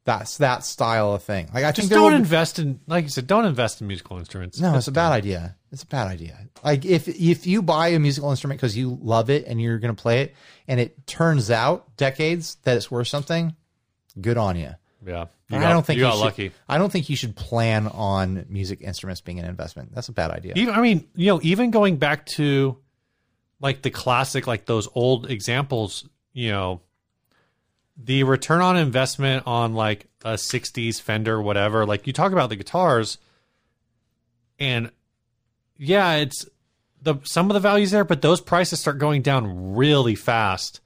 That's that style of thing. Like I Just don't invest in, like you said, don't invest in musical instruments. No, it's a bad idea. It's a bad idea. Like if if you buy a musical instrument because you love it and you're going to play it, and it turns out decades that it's worth something, good on you. Yeah, you I don't think you got should, lucky. I don't think you should plan on music instruments being an investment. That's a bad idea. Even I mean, you know, even going back to like the classic, like those old examples, you know, the return on investment on like a '60s Fender, whatever. Like you talk about the guitars, and yeah, it's the some of the values there, but those prices start going down really fast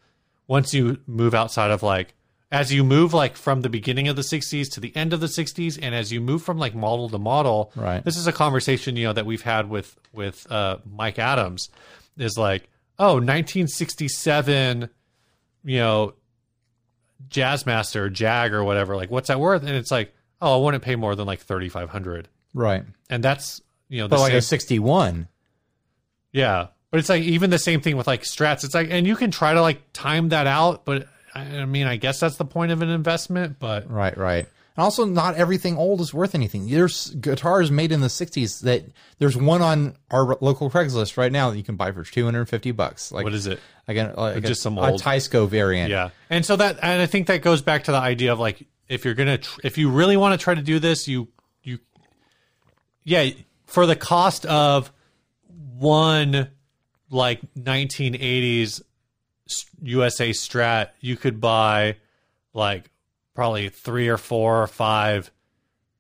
once you move outside of like as you move like from the beginning of the 60s to the end of the 60s and as you move from like model to model Right. this is a conversation you know that we've had with with uh mike adams is like oh 1967 you know jazzmaster jag or whatever like what's that worth and it's like oh i wouldn't pay more than like 3500 right. and that's you know But like same, a 61. yeah, but it's like even the same thing with like strats. It's like, and you can try to like time that out, but I mean, I guess that's the point of an investment. But Right, right. And also, not everything old is worth anything. There's guitars made in the '60s that there's one on our local Craigslist right now that you can buy for 250 bucks. Like what is it? again? Like Just a, some a old- Teisco variant. Yeah, and so that, and I think that goes back to the idea of like, if you're gonna, tr- if you really want to try to do this, you, you, yeah, for the cost of one like 1980s USA Strat, you could buy like probably three or four or five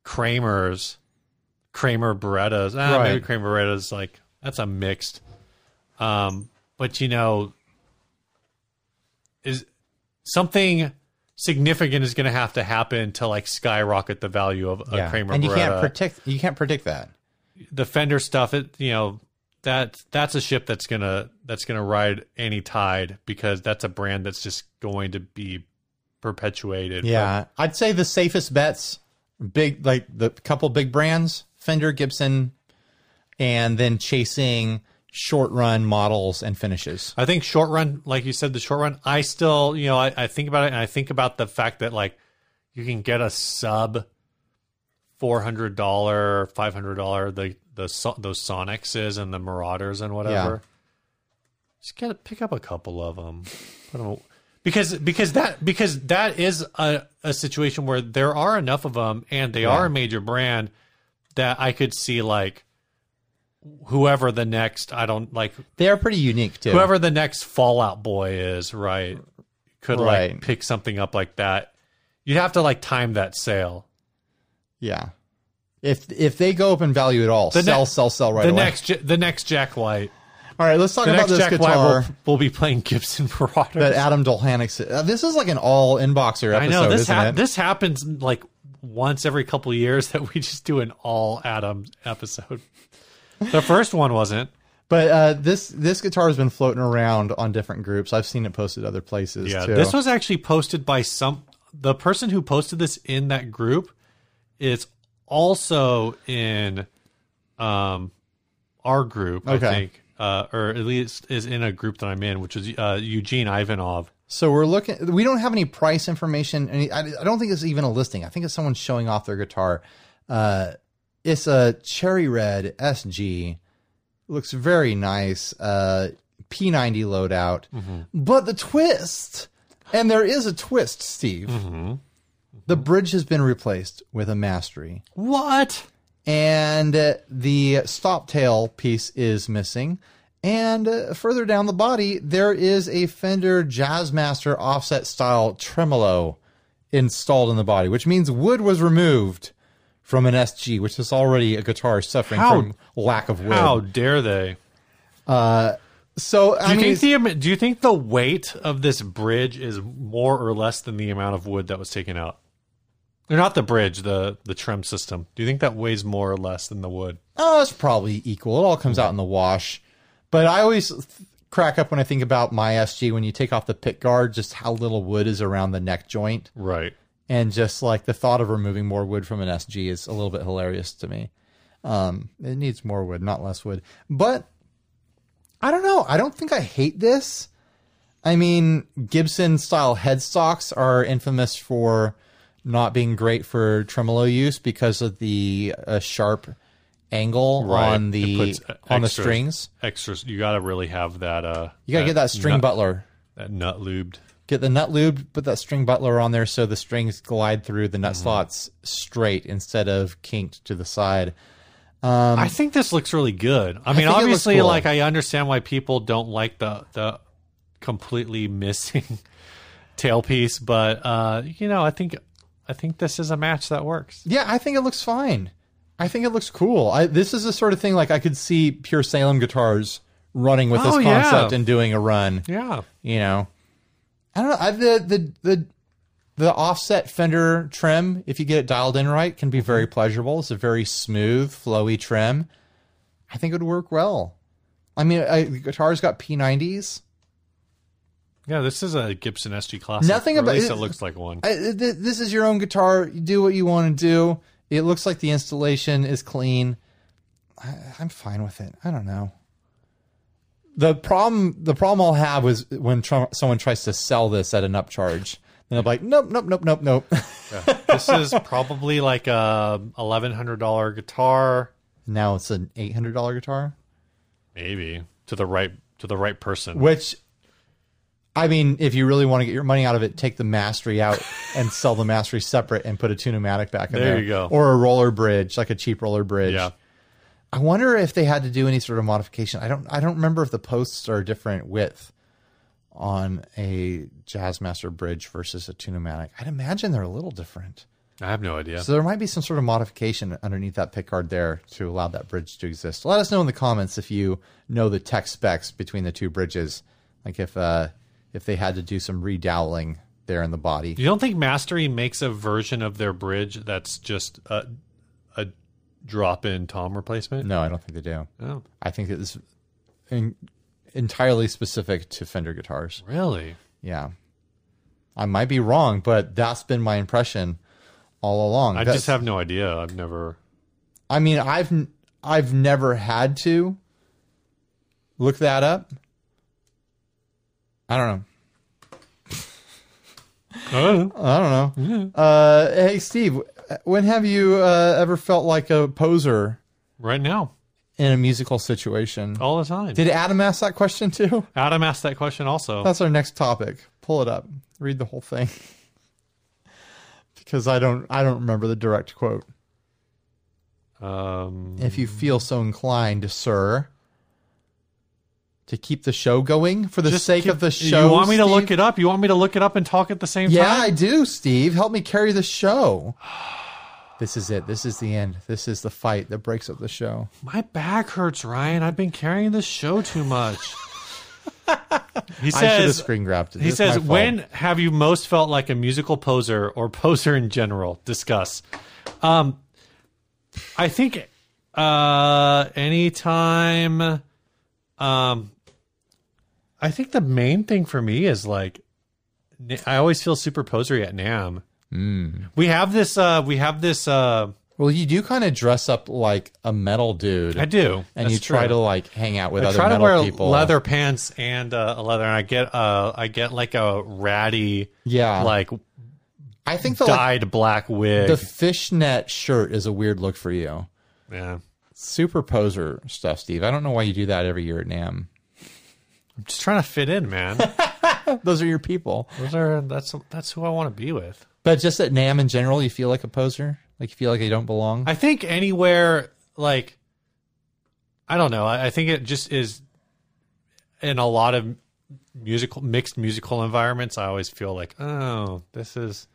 Kramers, Kramer Berettas. Ah, maybe Kramer Berettas like that's a mixed. Um, but you know, is something significant is going to have to happen to like skyrocket the value of a Yeah. Kramer and you can't predict. You can't predict that. the Fender stuff. It you know that that's a ship that's gonna that's gonna ride any tide because that's a brand that's just going to be perpetuated. Yeah, I'd say the safest bets, big like the couple big brands, Fender, Gibson, and then chasing short run models and finishes. I think short run, like you said, the short run. I still, you know, I, I think about it, and I think about the fact that like you can get a sub four hundred dollar, five hundred dollar, the the those Sonexes and the Marauders and whatever. Just get to pick up a couple of them, put 'em- because because that because that is a a situation where there are enough of them and they are a major brand that I could see like whoever the next I don't like They are pretty unique too. whoever the next Fall Out Boy is, right? could Right. like pick something up like that. You'd have to like time that sale. Yeah. If if they go up in value at all, The sell, ne- sell, sell right the away. next, the next Jack White, all right, let's talk the about this Jack guitar will, will be playing Gibson Marauders. that Adam Dolhanek. Uh, this is like an all inboxer episode, I know this isn't ha- it? this happens like once every couple of years that we just do an all Adam episode. the first one wasn't. But uh, this this guitar has been floating around on different groups. I've seen it posted other places Yeah, too. this was actually posted by some. The person who posted this in that group is also in um our group. I Okay. think, uh, or at least is in a group that I'm in, which is uh, Eugene Ivanov. so we're looking. We don't have any price information. Any, I, I don't think it's even a listing. I think it's someone showing off their guitar. Uh, it's a cherry red SG. Looks very nice. Uh, P90 loadout. But the twist, and there is a twist, Steve. The bridge has been replaced with a Mastery. What? And uh, the stop tail piece is missing. And uh, further down the body, there is a Fender Jazzmaster offset style tremolo installed in the body, which means wood was removed from an SG, which is already a guitar suffering How- from lack of wood. How dare they? So Do I you mean, think the do you think the weight of this bridge is more or less than the amount of wood that was taken out? Or not the bridge, the the trem system. Do you think that weighs more or less than the wood? Oh, it's probably equal. It all comes out in the wash. But I always th- crack up when I think about my SG when you take off the pickguard, just how little wood is around the neck joint. Right. And just like the thought of removing more wood from an SG is a little bit hilarious to me. Um, it needs more wood, not less wood. But I don't know. I don't think I hate this. I mean, Gibson style headstocks are infamous for not being great for tremolo use because of the uh, sharp angle Right. on the puts on the strings. Extras. You got to really have that. Uh, You gotta get that string nut, butler. that nut lubed. Get the nut lubed, put that string butler on there so the strings glide through the nut slots straight instead of kinked to the side. I think this looks really good. I mean, obviously, cool. like I understand why people don't like the the completely missing tailpiece, but uh, you know, I think I think this is a match that works. Yeah, I think it looks fine. I think it looks cool. I, this is the sort of thing like I could see Pure Salem guitars running with this Oh, yeah. concept and doing a run. Yeah. You know, I don't know. I, the the the the offset Fender trem, if you get it dialed in right, can be very mm-hmm. pleasurable. It's a very smooth, flowy trem. I think it would work well. I mean, I, the guitar's got P90s. Yeah, this is a Gibson SG Classic. Nothing or at about- least it- it looks like one. I, th- this is your own guitar. You do what you want to do. It looks like the installation is clean. I, I'm fine with it. I don't know. The problem, the problem I'll have was when tr- someone tries to sell this at an upcharge. Then I'm like, nope, nope, nope, nope, nope. this is probably like a eleven hundred dollar guitar, now it's an eight hundred dollar guitar, maybe to the right to the right person. which. I mean, if you really want to get your money out of it, take the Mastery out and sell the Mastery separate and put a Tune-o-matic back in There there. you go. Or a roller bridge, like a cheap roller bridge. Yeah, I wonder if they had to do any sort of modification. I don't. I don't remember if the posts are a different width on a Jazzmaster bridge versus a Tune-o-matic. I'd imagine they're a little different. I have no idea. So there might be some sort of modification underneath that pickguard there to allow that bridge to exist. Let us know in the comments if you know the tech specs between the two bridges, like if uh, if they had to do some redoweling there in the body. You don't think Mastery makes a version of their bridge that's just a a drop in tom replacement? No, I don't think they do. Oh, I think it's in, entirely specific to Fender guitars. really? Yeah. I might be wrong, but that's been my impression all along. I That's- just have no idea. I've never. I mean, I've I've never had to look that up. I don't know. I don't know. Uh, hey, Steve, when have you uh, ever felt like a poser right now, in a musical situation? all the time. Did Adam ask that question too? Adam asked that question also. That's our next topic. Pull it up. Read the whole thing. because I don't I don't remember the direct quote. Um, If you feel so inclined, sir. To keep the show going for the Just sake keep- of the show. You want me to look it up? You want me to look it up and talk at the same Yeah, time? Yeah, I do, Steve. Help me carry the show. This is it. This is the end. This is the fight that breaks up the show. My back hurts, Ryan. I've been carrying this show too much. he I should have says. screen grabbed it. He says, "When have you most felt like a musical poser or poser in general?" Discuss. Um, I think uh, anytime. Um, I think the main thing for me is like, I always feel super posery at NAMM. Hmm. We have this. Uh, we have this. Uh, Well, you do kind of dress up like a metal dude. I do, and That's you try true. to like hang out with I other try to wear people. leather pants and uh, a leather, and I get uh, I get like a ratty, Yeah. like I think the like, dyed black wig. the fishnet shirt is a weird look for you. yeah, Super poser stuff, Steve. I don't know why you do that every year at NAMM. I'm just trying to fit in, man. Those are your people. Those are that's that's who I want to be with. But just at NAMM in general, you feel like a poser. Like you feel like you don't belong. I think anywhere like I don't know. I, I think it just is in a lot of musical mixed musical environments. I always feel like, oh, this is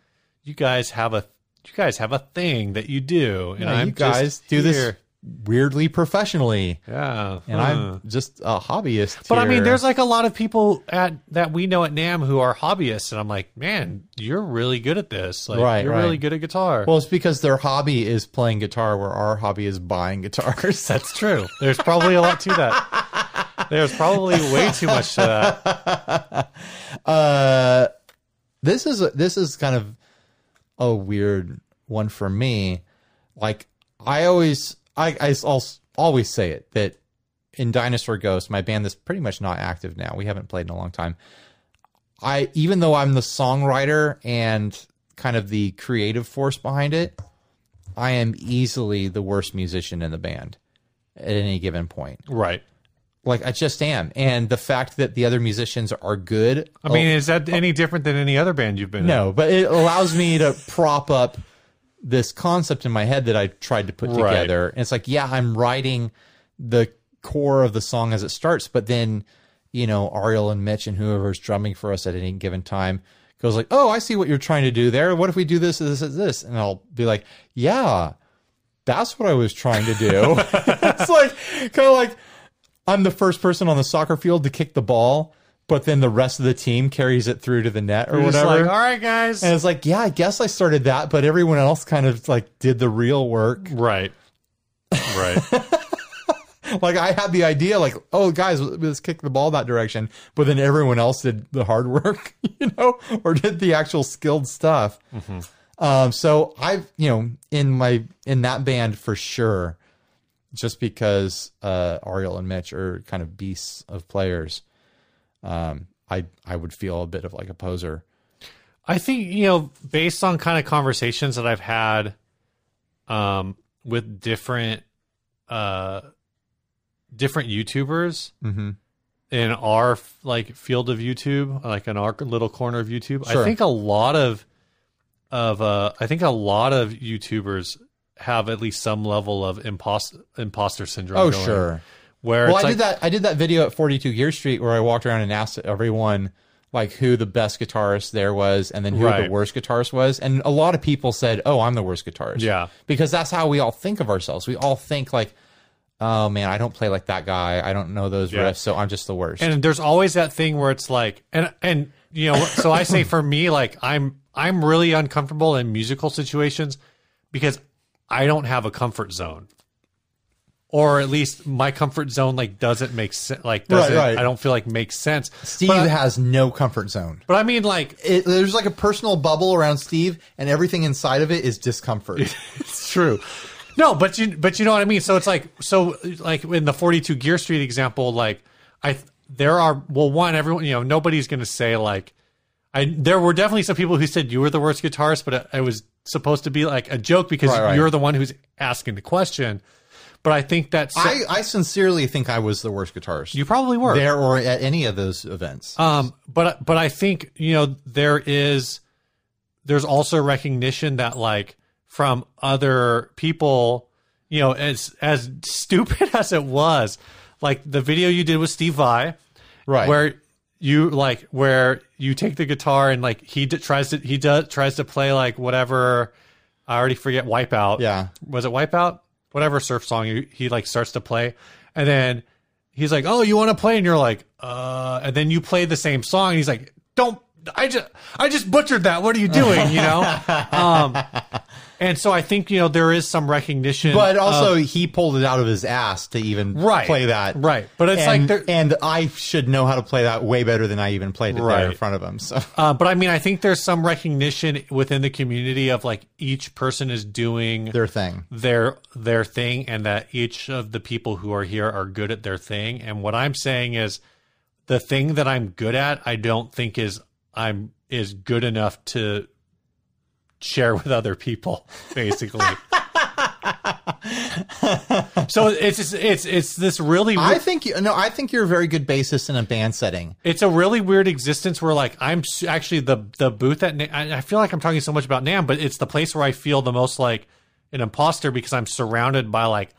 you guys have a you guys have a thing that you do, and Yeah, I'm you guys just do this here. Weirdly professionally, yeah, and huh. I'm just a hobbyist. But I mean, there's like a lot of people at that we know at NAMM who are hobbyists, and I'm like, man, you're really good at this. Like, Right, you're right. really good at guitar. well, it's because their hobby is playing guitar, where our hobby is buying guitars. That's true. There's probably a lot to that. There's probably way too much to that. uh, this is a, this is kind of a weird one for me. Like I always, I, I al- always say it that in Dinosaur Ghost, my band that's pretty much not active now. We haven't played in a long time. I even though I'm the songwriter and kind of the creative force behind it, I am easily the worst musician in the band at any given point. Right. Like I just am, and the fact that the other musicians are good. I mean, oh, is that oh. any different than any other band you've been in? No, but it allows me to prop up this concept in my head that I tried to put Right. together. And it's like, yeah, I'm writing the core of the song as it starts, but then, you know, Ariel and Mitch and whoever's drumming for us at any given time goes like, "Oh, I see what you're trying to do there. What if we do this, this, this, this?" And I'll be like, "Yeah, that's what I was trying to do." it's like kind of like I'm the first person on the soccer field to kick the ball, but then the rest of the team carries it through to the net or You're just whatever. like, all right, guys. And it's like, yeah, I guess I started that, but everyone else kind of like did the real work. right. Right. Like I had the idea, like, oh, guys, let's kick the ball that direction, but then everyone else did the hard work, you know, or did the actual skilled stuff. Um, so I've, you know, in my in that band for sure, just because uh, Ariel and Mitch are kind of beasts of players, um, I I would feel a bit of like a poser. I think you know, based on kind of conversations that I've had, um, with different, uh, different YouTubers Mm-hmm. in our like field of YouTube, like in our little corner of YouTube, Sure. I think a lot of, of uh, I think a lot of YouTubers have at least some level of imposter imposter syndrome. Oh, going, sure. Where Well, I like, did that. I did that video at 42 Gear Street where I walked around and asked everyone like who the best guitarist there was, and then who Right. the worst guitarist was. And a lot of people said, "Oh, I'm the worst guitarist." Yeah. because that's how we all think of ourselves. We all think like, "Oh man, I don't play like that guy. I don't know those Yeah. riffs, so I'm just the worst." and there's always that thing where it's like and and you know so i say for me like i'm i'm really uncomfortable in musical situations because i don't have a comfort zone or at least my comfort zone like doesn't make sense like doesn't right. i don't feel like makes sense Steve but, has no comfort zone. but i mean like It, there's like a personal bubble around Steve, and everything inside of it is discomfort. it's true no but you but you know what i mean so it's like so like in the 42 gear street example like i there are well one everyone you know nobody's gonna say like i there were definitely some people who said you were the worst guitarist but it, it was supposed to be like a joke because Right, right. you're the one who's asking the question but i think that's I, I sincerely think I was the worst guitarist you probably were there or at any of those events. Um, but but I think you know there is there's also recognition that like from other people, you know, as as stupid as it was, like the video you did with Steve Vai, Right. where you like where you take the guitar and like he d- tries to he does tries to play like whatever I already forget Wipeout. Yeah. was it Wipeout? Whatever surf song he, he like starts to play, and then he's like, "Oh, you want to play?" And you're like, "Uh," and then you play the same song, and he's like, "Don't." I just I just butchered that. What are you doing? You know, um, and so I think you know there is some recognition, But of- also, he pulled it out of his ass to even Right. play that. Right. But it's and, like there- and I should know how to play that way better than I even played it there in front of him. So Uh, but I mean, I think there's some recognition within the community of like each person is doing their thing. their their thing, and that each of the people who are here are good at their thing. And what I'm saying is, the thing that I'm good at, I don't think is I'm is good enough to share with other people. Basically. so it's just, it's it's this really I think you, no, I think you're a very good bassist in a band setting. it's a really weird existence where like I'm actually the the booth at I I feel like I'm talking so much about NAMM, but it's the place where I feel the most like an imposter because I'm surrounded by like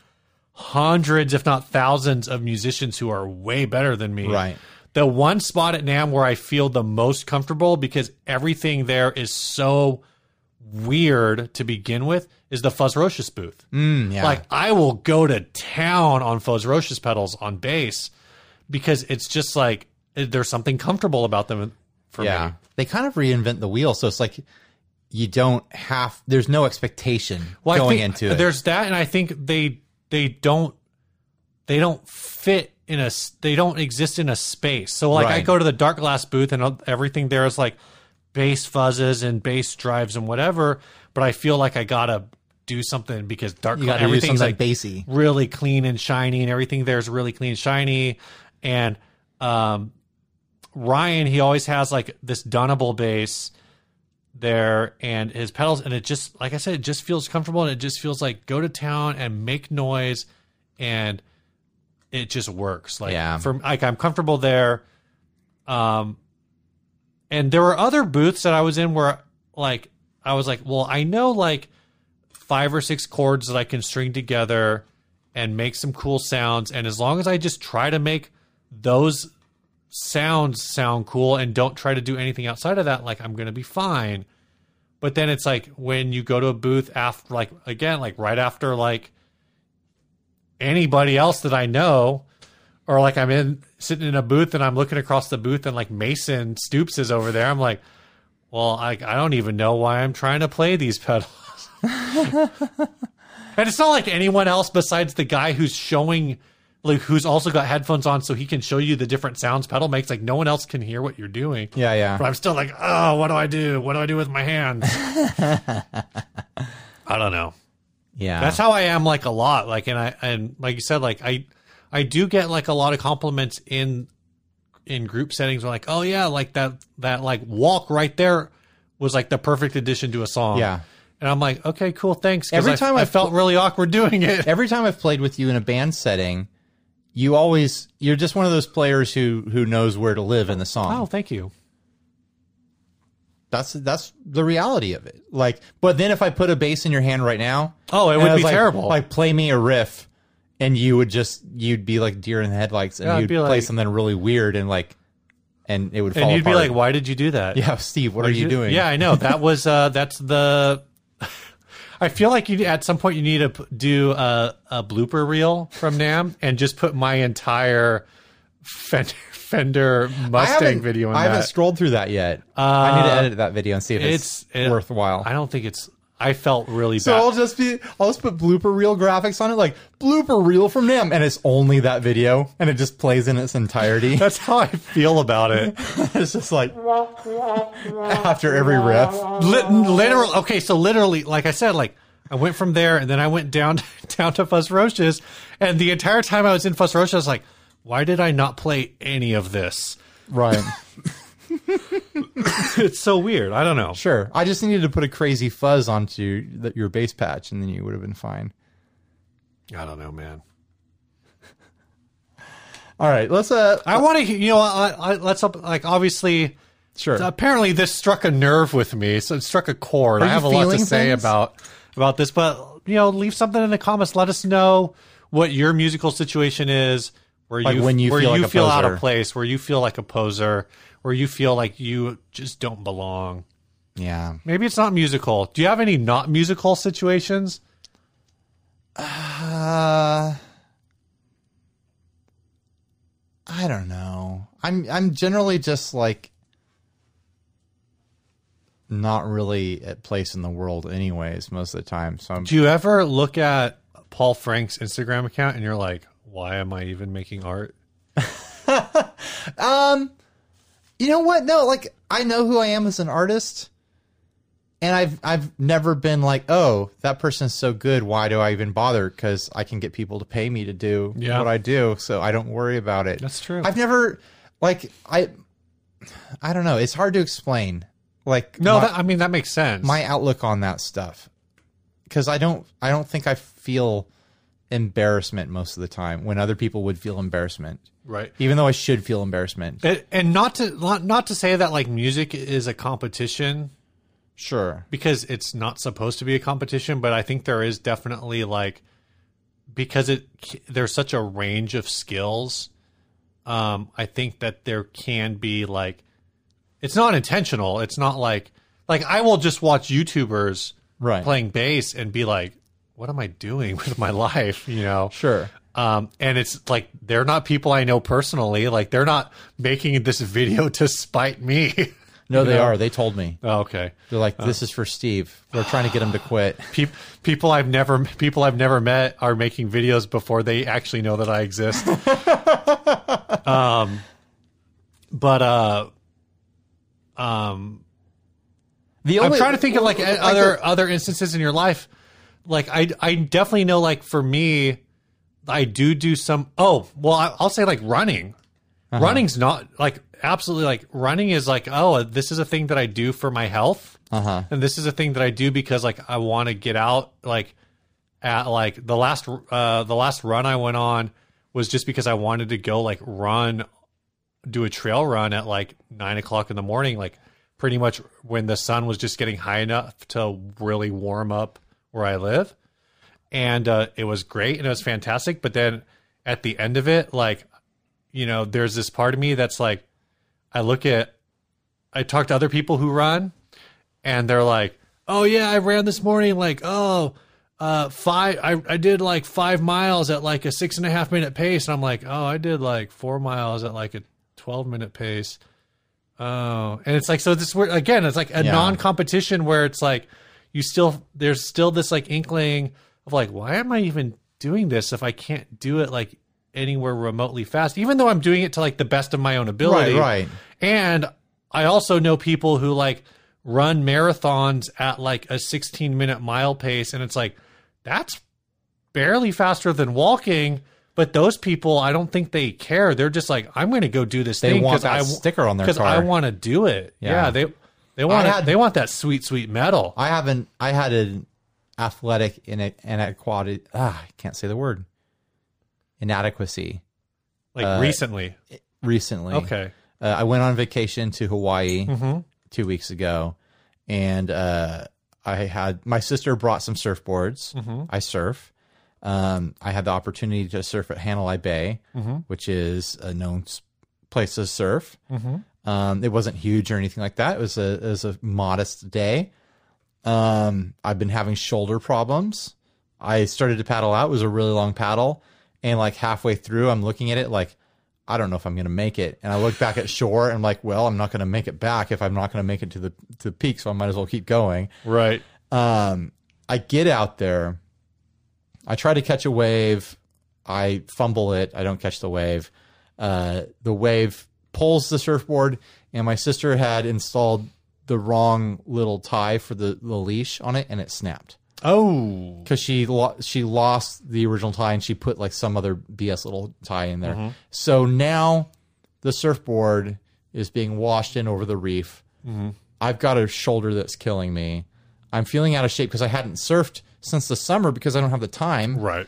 hundreds, if not thousands, of musicians who are way better than me. Right. The one spot at NAMM where I feel the most comfortable because everything there is so weird to begin with is the Fuzzrocious booth. Mm, yeah. Like I will go to town on Fuzzrocious pedals on bass because it's just like there's something comfortable about them for yeah. me. They kind of reinvent the wheel, so it's like you don't have. There's no expectation Well, going into it. There's that, and I think they they don't they don't fit in a they don't exist in a space. So like I go to the Darkglass booth and everything there is like bass fuzzes and bass drives and whatever, but I feel like I gotta do something because Dark You Glass got to do everything's like bassy. really clean and shiny and everything there's really clean and shiny and um Ryan he always has like this Dunable bass there and his pedals and it just like I said it just feels comfortable and it just feels like go to town and make noise and it just works like Yeah. for like I'm comfortable there um and there were other booths that I was in where like I was like well I know like five or six chords that I can string together and make some cool sounds. And as long as I just try to make those sounds sound cool and don't try to do anything outside of that, like I'm to be fine. But then it's like when you go to a booth after, like, again, like right after, like anybody else that I know, or like I'm in sitting in a booth and I'm looking across the booth and like Mason Stoops is over there. I'm like, well, I, I don't even know why I'm trying to play these pedals. and it's not like anyone else besides the guy who's showing, like, who's also got headphones on so he can show you the different sounds pedal makes. Like, no one else can hear what you're doing. Yeah, yeah. But I'm still like, oh, what do I do? What do I do with my hands? I don't know. Yeah. That's how I am like a lot. Like and I and like you said, like I I do get like a lot of compliments in in group settings where like, oh yeah, like that that like walk right there was like the perfect addition to a song. Yeah. And I'm like, okay, cool, thanks. Every I, time I I've felt really awkward doing it. Every time I've played with you in a band setting, you always you're just one of those players who who knows where to live in the song. Oh, thank you. That's that's the reality of it. Like, but then if I put a bass in your hand right now, Oh, it would be like- terrible. Like, play me a riff, and you would just you'd be like deer in the headlights, and Yeah, I'd you'd be play like- something really weird, and like, and it would fall and you'd be like, why did you do that? "Yeah, Steve, what are you doing?" Yeah, I know. That was uh that's the I feel like you at some point you need to p- do a, a blooper reel from NAMM and just put my entire Fender, Fender I Mustang haven't, video in I haven't that. scrolled through that yet. I need to Uh, edit that video and see if it's, It's it- worthwhile. I don't think it's. I felt really bad. so. I'll just be I'll just put blooper reel graphics on it, like blooper reel from NAMM, and it's only that video, and it just plays in its entirety. That's how I feel about it. it's just like after every riff. Lit- literal. Okay, so literally, like I said, like I went from there and then I went down down to Fuzzrocious, and the entire time I was in Fuzzrocious, I was like, why did I not play any of this? Right. It's so weird. I don't know. Sure. I just needed to put a crazy fuzz onto the, your bass patch, and then you would have been fine. I don't know, man. All right, let's uh. I want to, you know, I, I, let's up, like obviously. Sure. Apparently, this struck a nerve with me. So it struck a chord. I have a lot to feeling say about about this, but you know, leave something in the comments. Let us know what your musical situation is, where Like you when you where feel you like feel out of place, where you feel like a poser, where you feel like you just don't belong. Yeah. Maybe it's not musical. Do you have any not musical situations? Uh, I don't know. I'm I'm generally just like not really at place in the world anyways most of the time. So I'm Do you ever look at Paul Frank's Instagram account and you're like, why am I even making art? Um, you know what? No, like I know who I am as an artist, and I've I've never been like, oh, that person's so good. Why do I even bother? Because I can get people to pay me to do Yeah. what I do, so I don't worry about it. That's true. I've never like I I don't know. It's hard to explain. Like No, my, that, I mean that makes sense. my outlook on that stuff because I don't I don't think I feel embarrassment most of the time when other people would feel embarrassment right. even though I should feel embarrassment. And, and not to not, not to say that like music is a competition Sure. because it's not supposed to be a competition, but I think there is definitely like because it there's such a range of skills. Um, I think that there can be like it's not intentional. It's not like like I will just watch YouTubers Right. playing bass and be like, what am I doing with my life? You know. Sure. Um, and it's like they're not people I know personally. Like they're not making this video to spite me. No, they know? are. They told me. oh, okay. They're like, this is for Steve. We're trying to get him to quit. Pe- people I've never people I've never met are making videos before they actually know that I exist. um, but uh, um, The I'm trying to think of like like other other instances in your life. Like I I definitely know like for me, I do do some. Oh well, I, I'll say like running. Uh-huh. Running's not like absolutely like running is like oh this is a thing that I do for my health, Uh-huh. and this is a thing that I do because like I want to get out. Like at like the last uh the last run I went on was just because I wanted to go like run do a trail run at like nine o'clock in the morning, like pretty much when the sun was just getting high enough to really warm up where I live. And uh, it was great and it was fantastic. But then at the end of it, like, you know, there's this part of me that's like, I look at, I talk to other people who run and they're like, oh, yeah, I ran this morning, like, oh, uh, five, I, I did like five miles at like a six and a half minute pace. And I'm like, oh, I did like four miles at like a 12 minute pace. Oh, and it's like, so this, again, it's like a Yeah. non competition where it's like, you still, there's still this like inkling of like, why am I even doing this if I can't do it like anywhere remotely fast, even though I'm doing it to like the best of my own ability. Right, right. And I also know people who like run marathons at like a 16 minute mile pace, and it's like that's barely faster than walking. But those people, I don't think they care. They're just like, I'm going to go do this They thing want that I sticker on their because I want to do it. Yeah, Yeah. they they want had- they want that sweet sweet medal. I haven't. I had an athletic in inequality. Ah, I can't say the word. Inadequacy Like uh, recently. recently. Okay. Uh, I went on vacation to Hawaii Mm-hmm. two weeks ago, and uh, I had my sister brought some surfboards. Mm-hmm. I surf. Um, I had the opportunity to surf at Hanalei Bay, Mm-hmm. which is a known place to surf. Um, it wasn't huge or anything like that. It was a it was a modest day. Um, I've been having shoulder problems. I started to paddle out. It was a really long paddle, and like halfway through, I'm looking at it like I don't know if I'm going to make it. And I look back at shore and I'm like, well, I'm not going to make it back if I'm not going to make it to the to the peak, so I might as well keep going. Right. Um, I get out there. I try to catch a wave. I fumble it. I don't catch the wave. Uh, the wave pulls the surfboard, and my sister had installed the wrong little tie for the, the leash on it, and it snapped Oh. because she lo- she lost the original tie and she put like some other BS little tie in there. So now the surfboard is being washed in over the reef. I've got a shoulder that's killing me. I'm feeling out of shape because I hadn't surfed since the summer because I don't have the time. Right.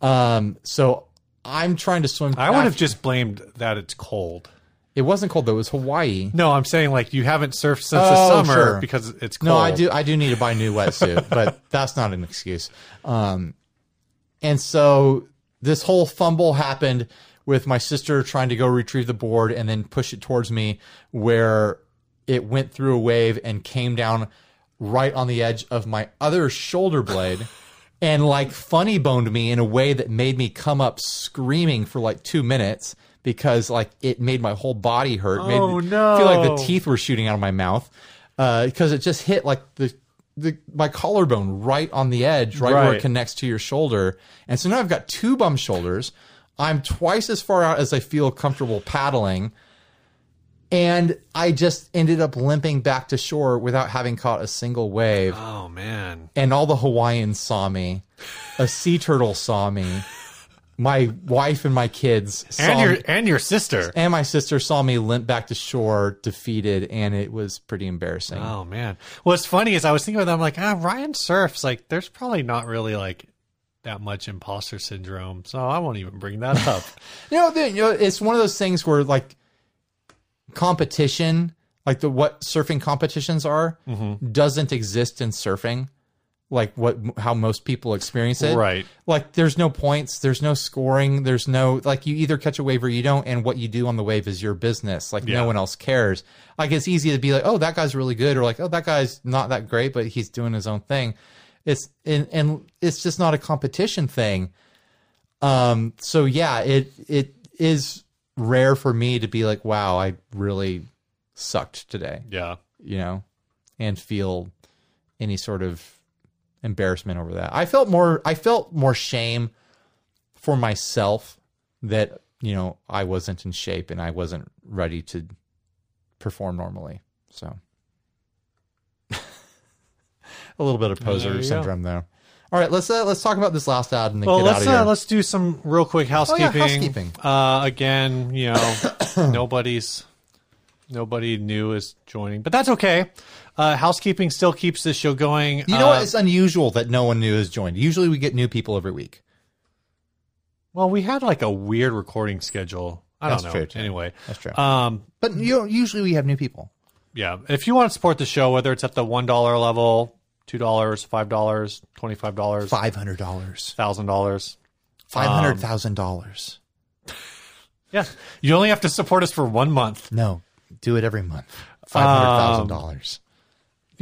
Um, so I'm trying to swim. I would have just blamed that it's cold. It wasn't cold though. It was Hawaii. No, I'm saying like you haven't surfed since the Oh, summer sure. because it's cold. No, I do. I do need to buy a new wetsuit, but that's not an excuse. Um, and so this whole fumble happened. with my sister trying to go retrieve the board and then push it towards me where it went through a wave and came down right on the edge of my other shoulder blade and like funny boned me in a way that made me come up screaming for like two minutes because like it made my whole body hurt. made Oh, me Feel like the teeth were shooting out of my mouth uh, because it just hit like the. The, my collarbone right on the edge, right, where it connects to your shoulder. And so now I've got two bum shoulders. I'm twice as far out as I feel comfortable paddling. And I just ended up limping back to shore without having caught a single wave. Oh man. And all the Hawaiians saw me. A sea turtle saw me. My wife and my kids And your me, and your sister. and my sister saw me limp back to shore, defeated, and it was pretty embarrassing. Oh man. What's funny is I was thinking about that. I'm like, ah, Ryan surfs. Like, there's probably not really like that much imposter syndrome, so I won't even bring that up. You know, the, you know, it's one of those things where like competition, like the what surfing competitions are, Mm-hmm. doesn't exist in surfing. Like what how most people experience it. Right. Like there's no points, there's no scoring, there's no like you either catch a wave or you don't, and what you do on the wave is your business. Like Yeah. no one else cares. Like it's easy to be like, oh, that guy's really good, or like, oh, that guy's not that great, but he's doing his own thing. It's and and it's just not a competition thing. Um, so yeah, it it is rare for me to be like, wow, I really sucked today, yeah. you know, and feel any sort of embarrassment over that. I felt more I felt more shame for myself that, you know, I wasn't in shape and I wasn't ready to perform normally. So a little bit of There poser go. syndrome though. All right, let's uh, let's talk about this last ad and then Well, get out let's of here. uh, let's do some real quick housekeeping. Oh, yeah, housekeeping. Uh, again, you know, nobody's nobody new is joining, but that's okay. Uh, housekeeping still keeps this show going. You know Uh, what? It's unusual that no one new has joined. Usually we get new people every week. Well, we had like a weird recording schedule. I That's don't know. true, too. Anyway, That's true. um, But you know, usually we have new people. yeah. If you want to support the show, whether it's at the one dollar level, two dollars, five dollars, twenty five dollars, Five hundred dollars. thousand dollars. Five hundred thousand dollars. Yeah, you only have to support us for one month. No, do it every month. Five hundred thousand dollars.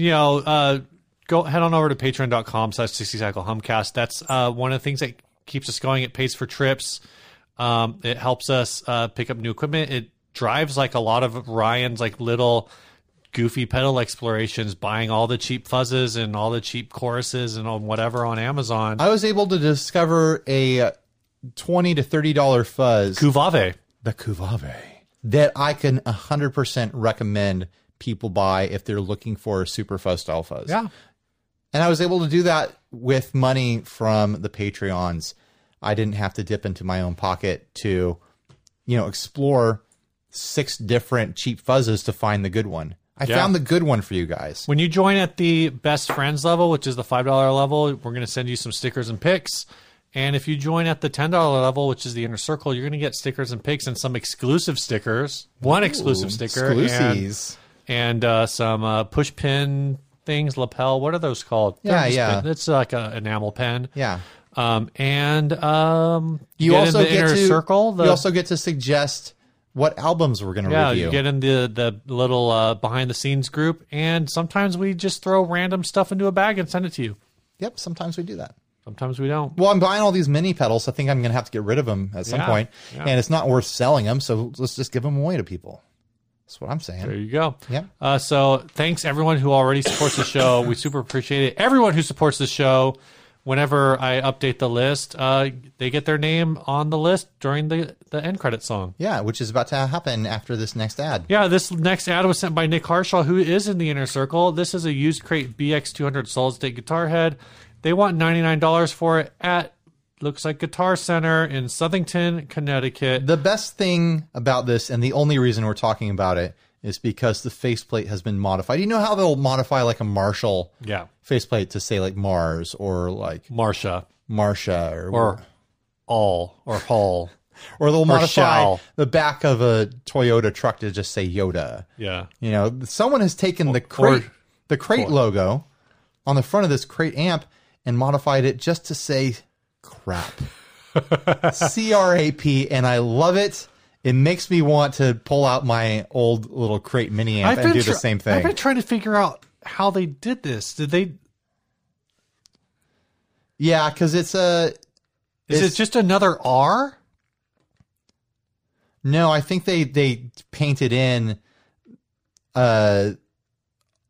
You know, uh, go head on over to patreon.com slash 60 cycle humcast. That's uh, one of the things that keeps us going. It pays for trips. Um, it helps us uh, pick up new equipment. It drives like a lot of Ryan's like little goofy pedal explorations, buying all the cheap fuzzes and all the cheap choruses and on whatever on Amazon. I was able to discover a twenty to thirty dollar fuzz, Kuvave. the Kuvave, that I can hundred percent recommend people buy if they're looking for super fuzz style fuzz. Yeah. And I was able to do that with money from the Patreons. I didn't have to dip into my own pocket to, you know, explore six different cheap fuzzes to find the good one. I Yeah. found the good one for you guys. When you join at the best friends level, which is the $5 level, we're going to send you some stickers and picks. And if you join at the $10 level, which is the inner circle, you're going to get stickers and picks and some exclusive stickers. One exclusive sticker. Exclusives. and uh, some uh, push pin things, lapel. What are those called? Yeah, yeah. pin- It's like an enamel pen. Yeah. Um, and um, You get also in the get inner to circle. The, you also get to suggest what albums we're going to yeah, review. you get in the the little uh, behind the scenes group, and sometimes we just throw random stuff into a bag and send it to you. yep, sometimes we do that. Sometimes we don't. Well, I'm buying all these mini pedals. I think I'm going to have to get rid of them at some Yeah, point, yeah. and it's not worth selling them. So let's just give them away to people. That's what I'm saying. There you go. Yep. Uh, so thanks everyone who already supports the show. We super appreciate it. Everyone who supports the show, whenever I update the list, uh, they get their name on the list during the, the end credit song. Yeah, which is about to happen after this next ad. Yeah, this next ad was sent by Nick Harshaw, who is in the inner circle. This is a used crate BX200 solid state guitar head. They want $99 for it at looks like Guitar Center in Southington, Connecticut. The best thing about this, and the only reason we're talking about it, is because the faceplate has been modified. You know how they'll modify like a Marshall Yeah, faceplate to say like Mars or like Marsha Marsha or or all or Hall. or they'll modify Shell. the back of a Toyota truck to just say Yoda. Yeah. You know, someone has taken the crate, the crate logo on the front of this crate amp and modified it just to say crap. C R A P, and I love it. It makes me want to pull out my old little crate mini amp and do tr- the same thing. I've been trying to figure out how they did this. Did they? Yeah, because it's a Is It's- it just another R? no. I think they they painted in uh,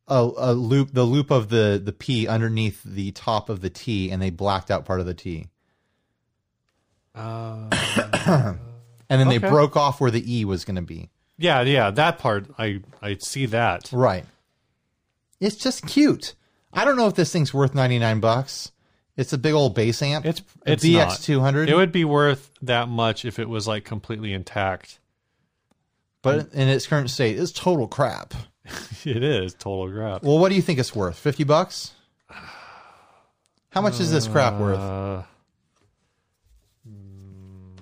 a a loop, the loop of the the P underneath the top of the T, and they blacked out part of the T, Uh, and then they broke off where the E was going to be. yeah, yeah, that part I I see that. Right. It's just cute. I don't know if this thing's worth ninety nine bucks. It's a big old bass amp. It's it's not. BX two hundred. It would be worth that much if it was like completely intact. but in its current state, it's total crap. It is total crap. Well, what do you think it's worth? Fifty bucks? How much is this crap worth? Uh, mm,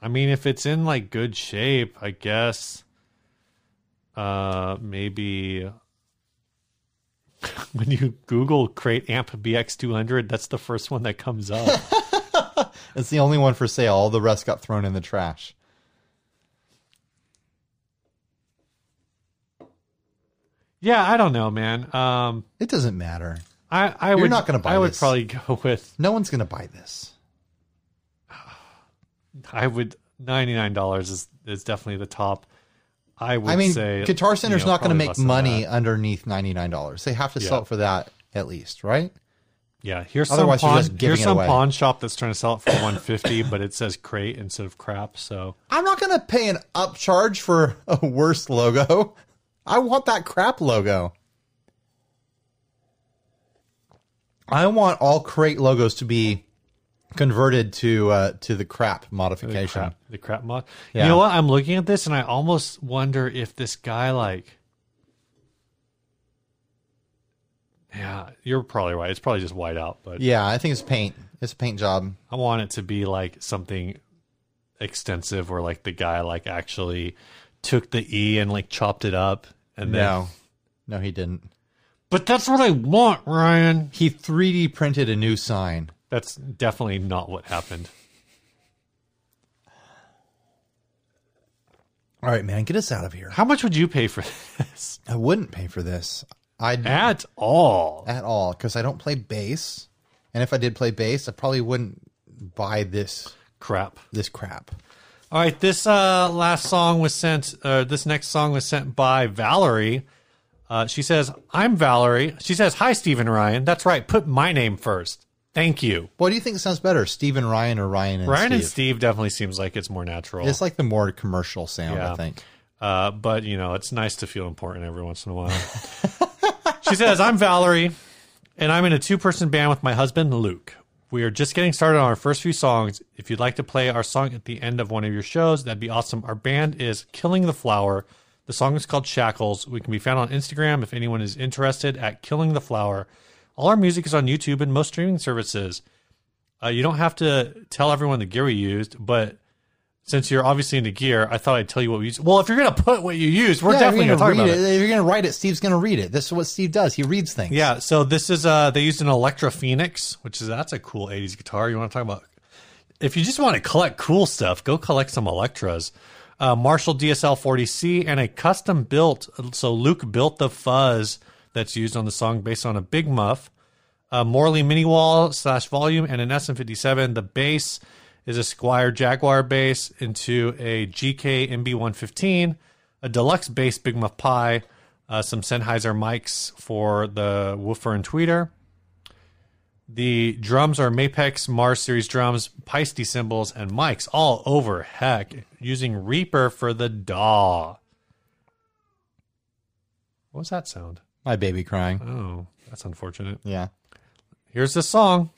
I mean, if it's in like good shape, I guess. Uh, maybe when you Google Crate Amp BX two hundred, that's the first one that comes up. It's the only one for sale. All the rest got thrown in the trash. yeah, I don't know, man. Um, It doesn't matter. I I would not gonna buy I would probably go with No one's going to buy this. I would ninety nine dollars is is definitely the top. I would I mean, say Guitar Center's you know, not going to make money underneath ninety nine dollars. They have to sell Yeah. it for that at least, right? Yeah, here's Otherwise, some pawn, here's some away. pawn shop that's trying to sell it for 150, but it says crate instead of crap. So I'm not going to pay an upcharge for a worse logo. I want that crap logo. I want all crate logos to be converted to uh, to the crap the modification. crap, the crap mod. Yeah. You know what? I'm looking at this and I almost wonder if this guy like. Yeah, you're probably right. It's probably just white out, but Yeah, I think it's paint. It's a paint job. I want it to be like something extensive, where like the guy like actually took the E and like chopped it up, and then. No, no, he didn't. But that's what I want, Ryan. He 3D printed a new sign. That's definitely not what happened. All right, man, get us out of here. How much would you pay for this? I wouldn't pay for this. I At all. at all because I don't play bass, and if I did play bass, I probably wouldn't buy this Crap. this crap. All right, this uh, last song was sent. Uh, this next song was sent by Valerie. Uh, she says, "I'm Valerie." She says, "Hi, Stephen Ryan." That's right. Put my name first. Thank you. What do you think sounds better, Steve and Ryan or Ryan and Steve? Ryan Steve? and Steve definitely seems like it's more natural. It's like the more commercial sound, Yeah. I think. Uh, but you know, it's nice to feel important every once in a while. she says, "I'm Valerie, and I'm in a two-person band with my husband Luke. We are just getting started on our first few songs. If you'd like to play our song at the end of one of your shows, that'd be awesome. Our band is Killing the Flower. The song is called Shackles. We can be found on Instagram if anyone is interested at Killing the Flower. All our music is on YouTube and most streaming services. Uh, you don't have to tell everyone the gear we used, but since you're obviously into gear, I thought I'd tell you what we use. Well, if you're gonna put what you use, we're Yeah, definitely gonna gonna talk about it. it. If you're gonna write it, Steve's gonna read it. This is what Steve does. He reads things. Yeah. So this is uh they used an Electra Phoenix, which is that's a cool '80s guitar. You want to talk about? If you just want to collect cool stuff, go collect some Electras. Uh, Marshall DSL 40C and a custom built. So Luke built the fuzz that's used on the song based on a Big Muff, a Morley mini wall slash volume, and an SM57. The bass is a Squier Jaguar bass into a GK MB115, a deluxe bass Big Muff Pi, uh, some Sennheiser mics for the woofer and tweeter. The drums are Mapex Mars Series drums, Paiste cymbals, and mics all over heck, using Reaper for the DAW. What was that sound? My baby crying. Oh, that's unfortunate. Yeah. Here's the song.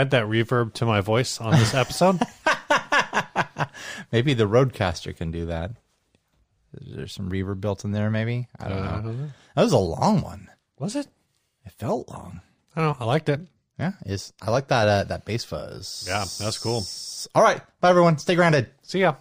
add that reverb to my voice on this episode? maybe the RodeCaster can do that. There's some reverb built in there, maybe. I don't, uh, know. I don't know. That was a long one. Was it? It felt long. I don't know. I liked it. Yeah, is I like that uh, that bass fuzz. Yeah, that's cool. All right, bye everyone. Stay grounded. See ya.